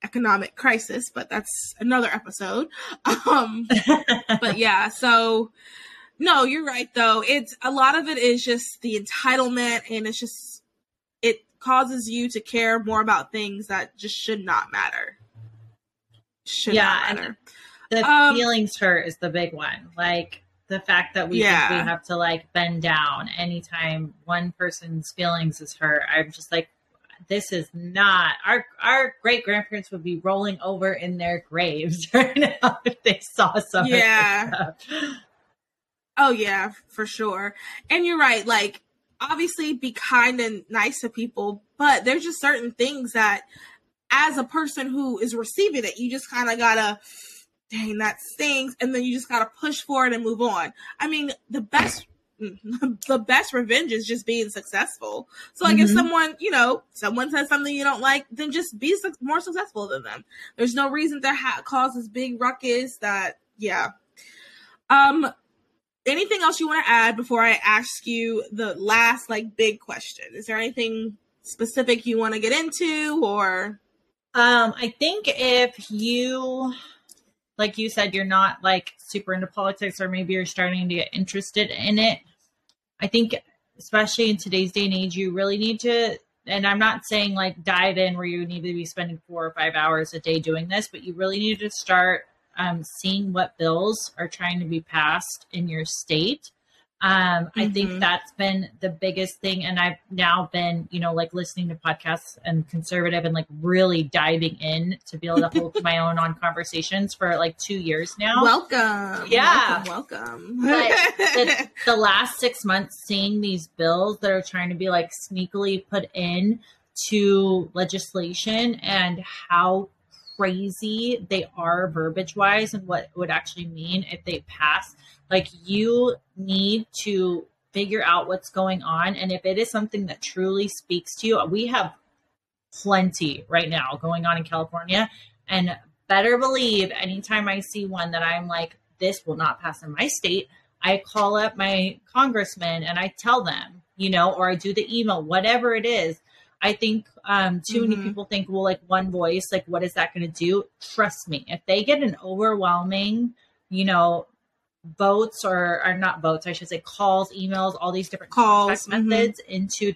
economic crisis, but that's another episode. Um, but yeah, so no, you're right though. It's a lot of it is just the entitlement, and it's just it causes you to care more about things that just should not matter. Should yeah, not matter. The um, feelings hurt is the big one. Like the fact that we yeah. we have to like bend down anytime one person's feelings is hurt. I'm just like, this is not our our great grandparents would be rolling over in their graves right now if they saw some. Yeah. Oh yeah, for sure. And you're right. Like, obviously, be kind and nice to people, but there's just certain things that, as a person who is receiving it, you just kind of gotta dang, that stings. And then you just got to push forward and move on. I mean, the best, the best revenge is just being successful. So like mm-hmm. if someone, you know, someone says something you don't like, then just be su- more successful than them. There's no reason to ha- cause this big ruckus that, yeah. Um, anything else you want to add before I ask you the last like big question? Is there anything specific you want to get into or? Um, I think if you like you said, you're not like super into politics, or maybe you're starting to get interested in it. I think, especially in today's day and age, you really need to. And I'm not saying like dive in where you need to be spending four or five hours a day doing this, but you really need to start um, seeing what bills are trying to be passed in your state Um, I think mm-hmm. that's been the biggest thing. And I've now been, you know, like listening to podcasts and conservative and like really diving in to be able to hold my own on conversations for like two years now. Welcome. Yeah. Welcome. welcome. the, the last six months, seeing these bills that are trying to be like sneakily put in to legislation and how crazy they are verbiage wise and what would actually mean if they pass like you need to figure out what's going on. And if it is something that truly speaks to you, we have plenty right now going on in California. And better believe anytime I see one that I'm like, this will not pass in my state, I call up my congressman and I tell them, you know, or I do the email, whatever it is. I think um, too mm-hmm. many people think, well, like one voice, like what is that going to do? Trust me, if they get an overwhelming, you know, votes or are not votes, I should say calls, emails, all these different calls mm-hmm. methods into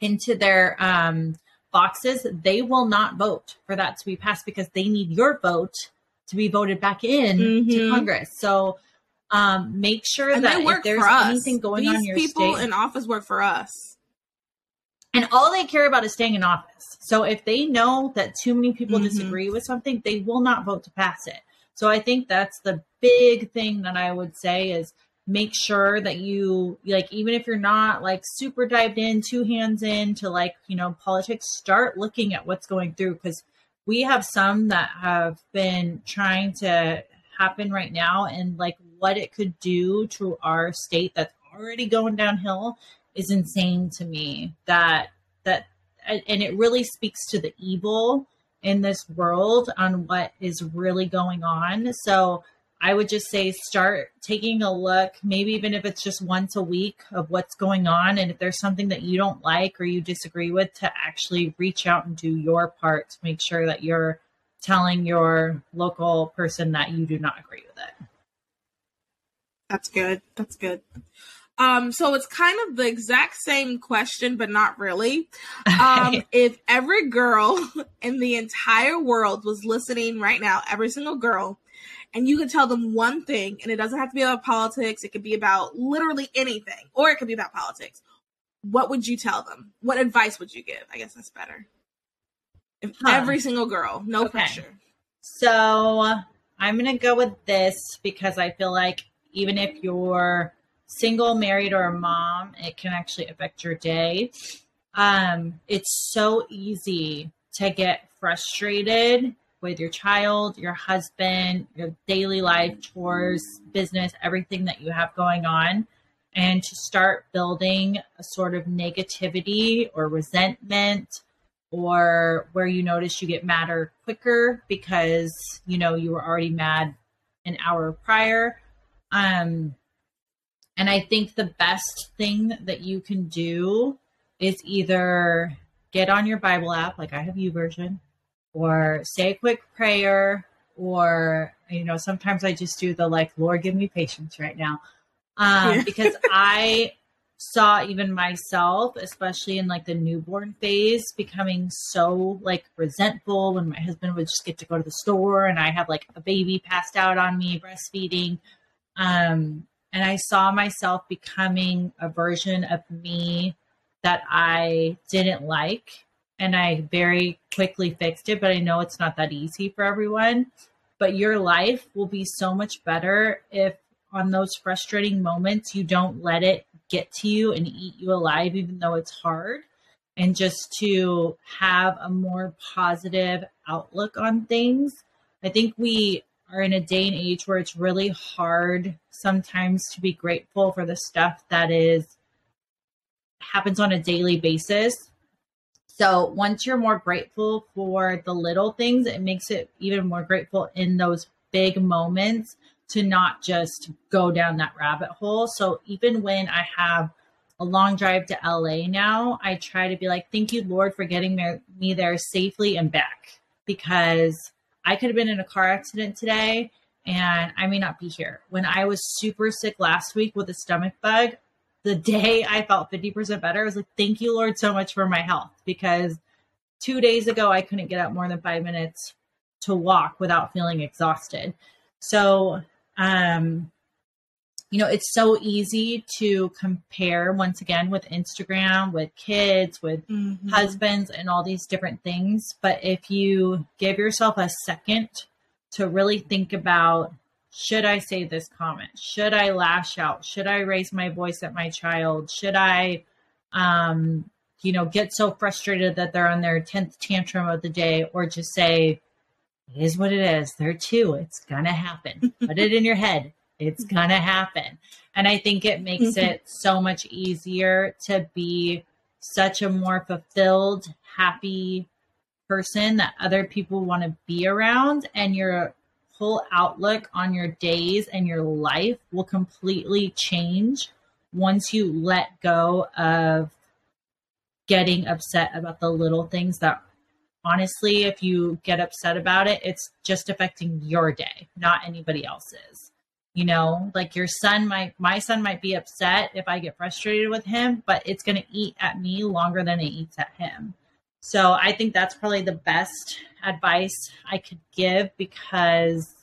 into their um, boxes, they will not vote for that to be passed because they need your vote to be voted back in mm-hmm. to Congress. So um, make sure and that if there's anything going These on your people state, in office work for us. And all they care about is staying in office. So if they know that too many people mm-hmm. disagree with something, they will not vote to pass it. So I think that's the big thing that I would say is make sure that you like even if you're not like super dived in two hands in to like you know politics start looking at what's going through because we have some that have been trying to happen right now and like what it could do to our state that's already going downhill is insane to me that that and it really speaks to the evil in this world on what is really going on. So I would just say start taking a look, maybe even if it's just once a week of what's going on. And if there's something that you don't like or you disagree with, to actually reach out and do your part to make sure that you're telling your local person that you do not agree with it. That's good. That's good. Um, so it's kind of the exact same question, but not really. Um, if every girl in the entire world was listening right now, every single girl, and you can tell them one thing, and it doesn't have to be about politics, it could be about literally anything, or it could be about politics. What would you tell them? What advice would you give? I guess that's better. If huh. every single girl, no okay. pressure. So I'm going to go with this because I feel like even if you're single, married, or a mom, it can actually affect your day. Um, it's so easy to get frustrated with your child, your husband, your daily life, chores, business, everything that you have going on, and to start building a sort of negativity or resentment or where you notice you get madder quicker because you know you were already mad an hour prior. Um and I think the best thing that you can do is either get on your Bible app, like I have YouVersion, or say a quick prayer, or you know, sometimes I just do the like, Lord, give me patience right now. Um, yeah. because I saw even myself, especially in like the newborn phase, becoming so like resentful when my husband would just get to go to the store and I have like a baby passed out on me breastfeeding. Um, and I saw myself becoming a version of me that I didn't like. And I very quickly fixed it, but I know it's not that easy for everyone. But your life will be so much better if, on those frustrating moments, you don't let it get to you and eat you alive, even though it's hard. And just to have a more positive outlook on things. I think we are in a day and age where it's really hard sometimes to be grateful for the stuff that is happens on a daily basis. So once you're more grateful for the little things, it makes it even more grateful in those big moments to not just go down that rabbit hole. So even when I have a long drive to LA now, I try to be like, thank you, Lord, for getting me there safely and back because I could have been in a car accident today and I may not be here. When I was super sick last week with a stomach bug, the day I felt 50% better, I was like, thank you, Lord, so much for my health. Because two days ago, I couldn't get up more than five minutes to walk without feeling exhausted. So, um, you know, it's so easy to compare once again with Instagram, with kids, with mm-hmm. husbands, and all these different things. But if you give yourself a second to really think about should I say this comment? Should I lash out? Should I raise my voice at my child? Should I, um, you know, get so frustrated that they're on their 10th tantrum of the day or just say, it is what it is. They're two. It's going to happen. Put it in your head. It's mm-hmm. going to happen. And I think it makes mm-hmm. it so much easier to be such a more fulfilled, happy person that other people want to be around. And your whole outlook on your days and your life will completely change once you let go of getting upset about the little things that honestly, if you get upset about it, it's just affecting your day, not anybody else's. You know, like your son might, my son might be upset if I get frustrated with him, but it's going to eat at me longer than it eats at him. So I think that's probably the best advice I could give because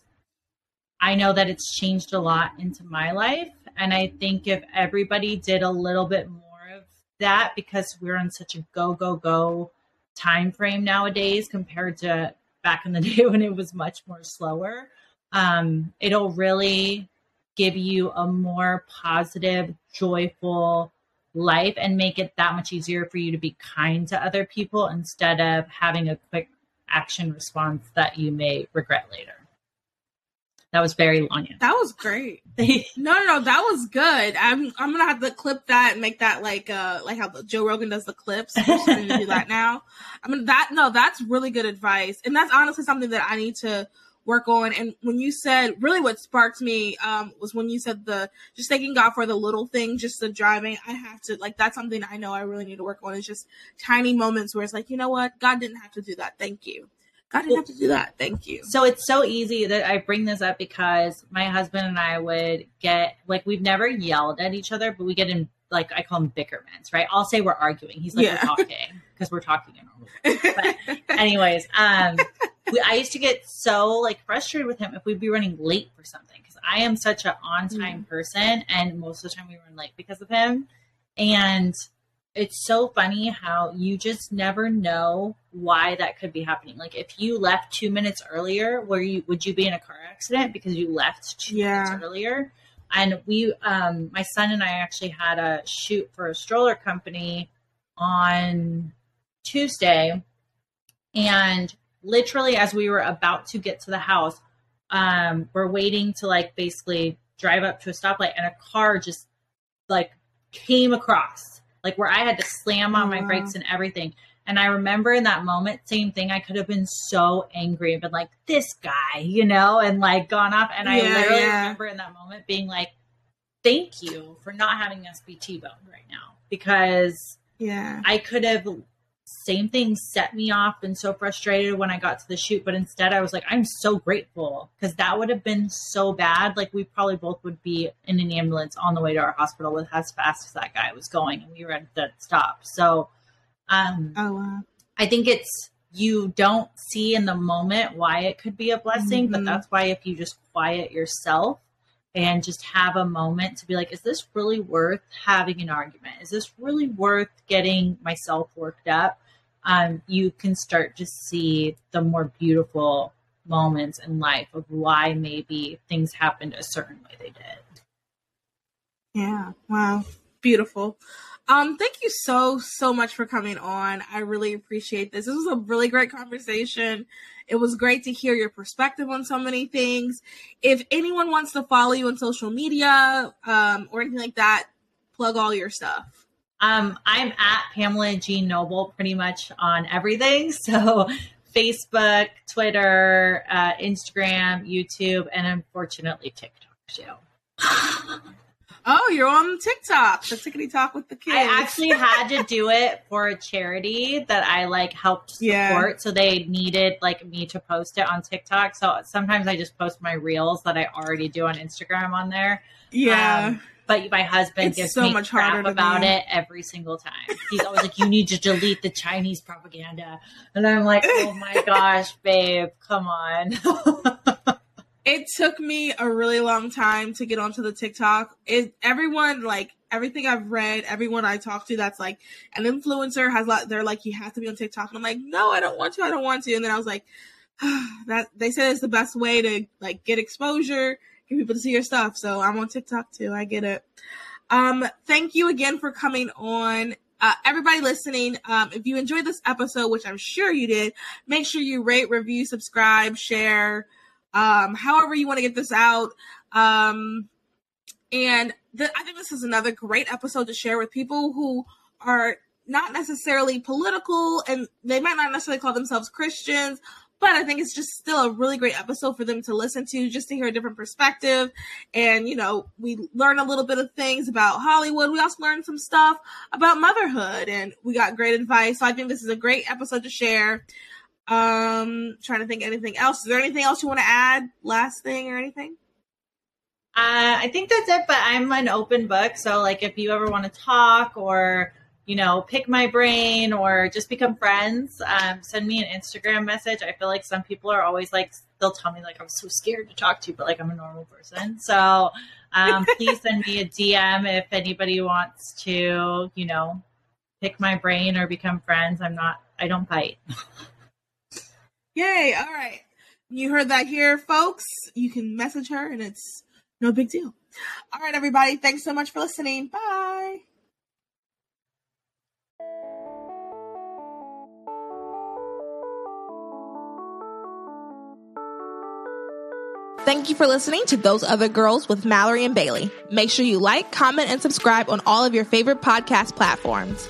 I know that it's changed a lot into my life. And I think if everybody did a little bit more of that, because we're in such a go, go, go time frame nowadays compared to back in the day when it was much more slower um, it'll really give you a more positive joyful life and make it that much easier for you to be kind to other people instead of having a quick action response that you may regret later that was very long. That was great. no, no, no, that was good. I'm I'm gonna have to clip that and make that like uh like how Joe Rogan does the clips. I'm gonna do that now. I mean that no, that's really good advice, and that's honestly something that I need to work on. And when you said really what sparked me um was when you said the just thanking God for the little thing, just the driving. I have to like that's something I know I really need to work on. It's just tiny moments where it's like you know what God didn't have to do that. Thank you. God didn't have to do that. Thank you. So it's so easy that I bring this up because my husband and I would get like we've never yelled at each other, but we get in like I call them bickerments, right? I'll say we're arguing. He's like yeah. we're talking because we're talking. But anyways, um, we, I used to get so like frustrated with him if we'd be running late for something because I am such an on time mm. person, and most of the time we run late because of him. And it's so funny how you just never know why that could be happening. Like if you left two minutes earlier, were you would you be in a car accident because you left two yeah. minutes earlier? And we, um, my son and I actually had a shoot for a stroller company on Tuesday, and literally as we were about to get to the house, um, we're waiting to like basically drive up to a stoplight, and a car just like came across. Like where I had to slam on my brakes and everything. And I remember in that moment, same thing. I could have been so angry and been like, this guy, you know, and like gone off. And I literally yeah. remember in that moment being like, thank you for not having us be T-boned right now because yeah, I could have same thing set me off and so frustrated when I got to the shoot. But instead, I was like, I'm so grateful because that would have been so bad. Like, we probably both would be in an ambulance on the way to our hospital with as fast as that guy was going, and we were at the stop. So, um, oh, wow. I think it's you don't see in the moment why it could be a blessing, mm-hmm. but that's why if you just quiet yourself and just have a moment to be like, is this really worth having an argument? Is this really worth getting myself worked up? Um, you can start to see the more beautiful moments in life of why maybe things happened a certain way they did. Yeah. Wow. Beautiful. Um, thank you so, so much for coming on. I really appreciate this. This was a really great conversation. It was great to hear your perspective on so many things. If anyone wants to follow you on social media, um, or anything like that, plug all your stuff. Um, I'm at Pamela Jean Noble pretty much on everything. So Facebook, Twitter, uh, Instagram, YouTube, and unfortunately TikTok too. Oh, you're on TikTok, the Tickety Talk with the kids. I actually had to do it for a charity that I like helped support. Yeah. So they needed like me to post it on TikTok. So sometimes I just post my reels that I already do on Instagram on there. Yeah. Um, but my husband it's gives so me much crap about it every single time. He's always like, "You need to delete the Chinese propaganda," and I'm like, "Oh my gosh, babe, come on." it took me a really long time to get onto the TikTok. It everyone like everything I've read, everyone I talk to that's like an influencer has like they're like you have to be on TikTok, and I'm like no, I don't want to, I don't want to, and then I was like that they said it's the best way to like get exposure, get people to see your stuff. So I'm on TikTok too. I get it. Um, thank you again for coming on. Uh, everybody listening, um, if you enjoyed this episode, which I'm sure you did, make sure you rate, review, subscribe, share, um, however you want to get this out. Um, and th- I think this is another great episode to share with people who are not necessarily political and they might not necessarily call themselves Christians, but I think it's just still a really great episode for them to listen to, just to hear a different perspective. And, you know, we learn a little bit of things about Hollywood. We also learned some stuff about motherhood and we got great advice. So I think this is a great episode to share. Um, trying to think anything else. Is there anything else you want to add? Last thing or anything? Uh, I think that's it, but I'm an open book. So, like, if you ever want to talk or you know, pick my brain or just become friends, um, send me an Instagram message. I feel like some people are always like, they'll tell me like I'm so scared to talk to you, but like I'm a normal person. So um, please send me a DM if anybody wants to, you know, pick my brain or become friends. I'm not, I don't bite. Yay. All right. You heard that here, folks. You can message her and it's no big deal. All right, everybody. Thanks so much for listening. Bye. Thank you for listening to Those Other Girls with Mallory and Bailey. Make sure you like, comment, and subscribe on all of your favorite podcast platforms.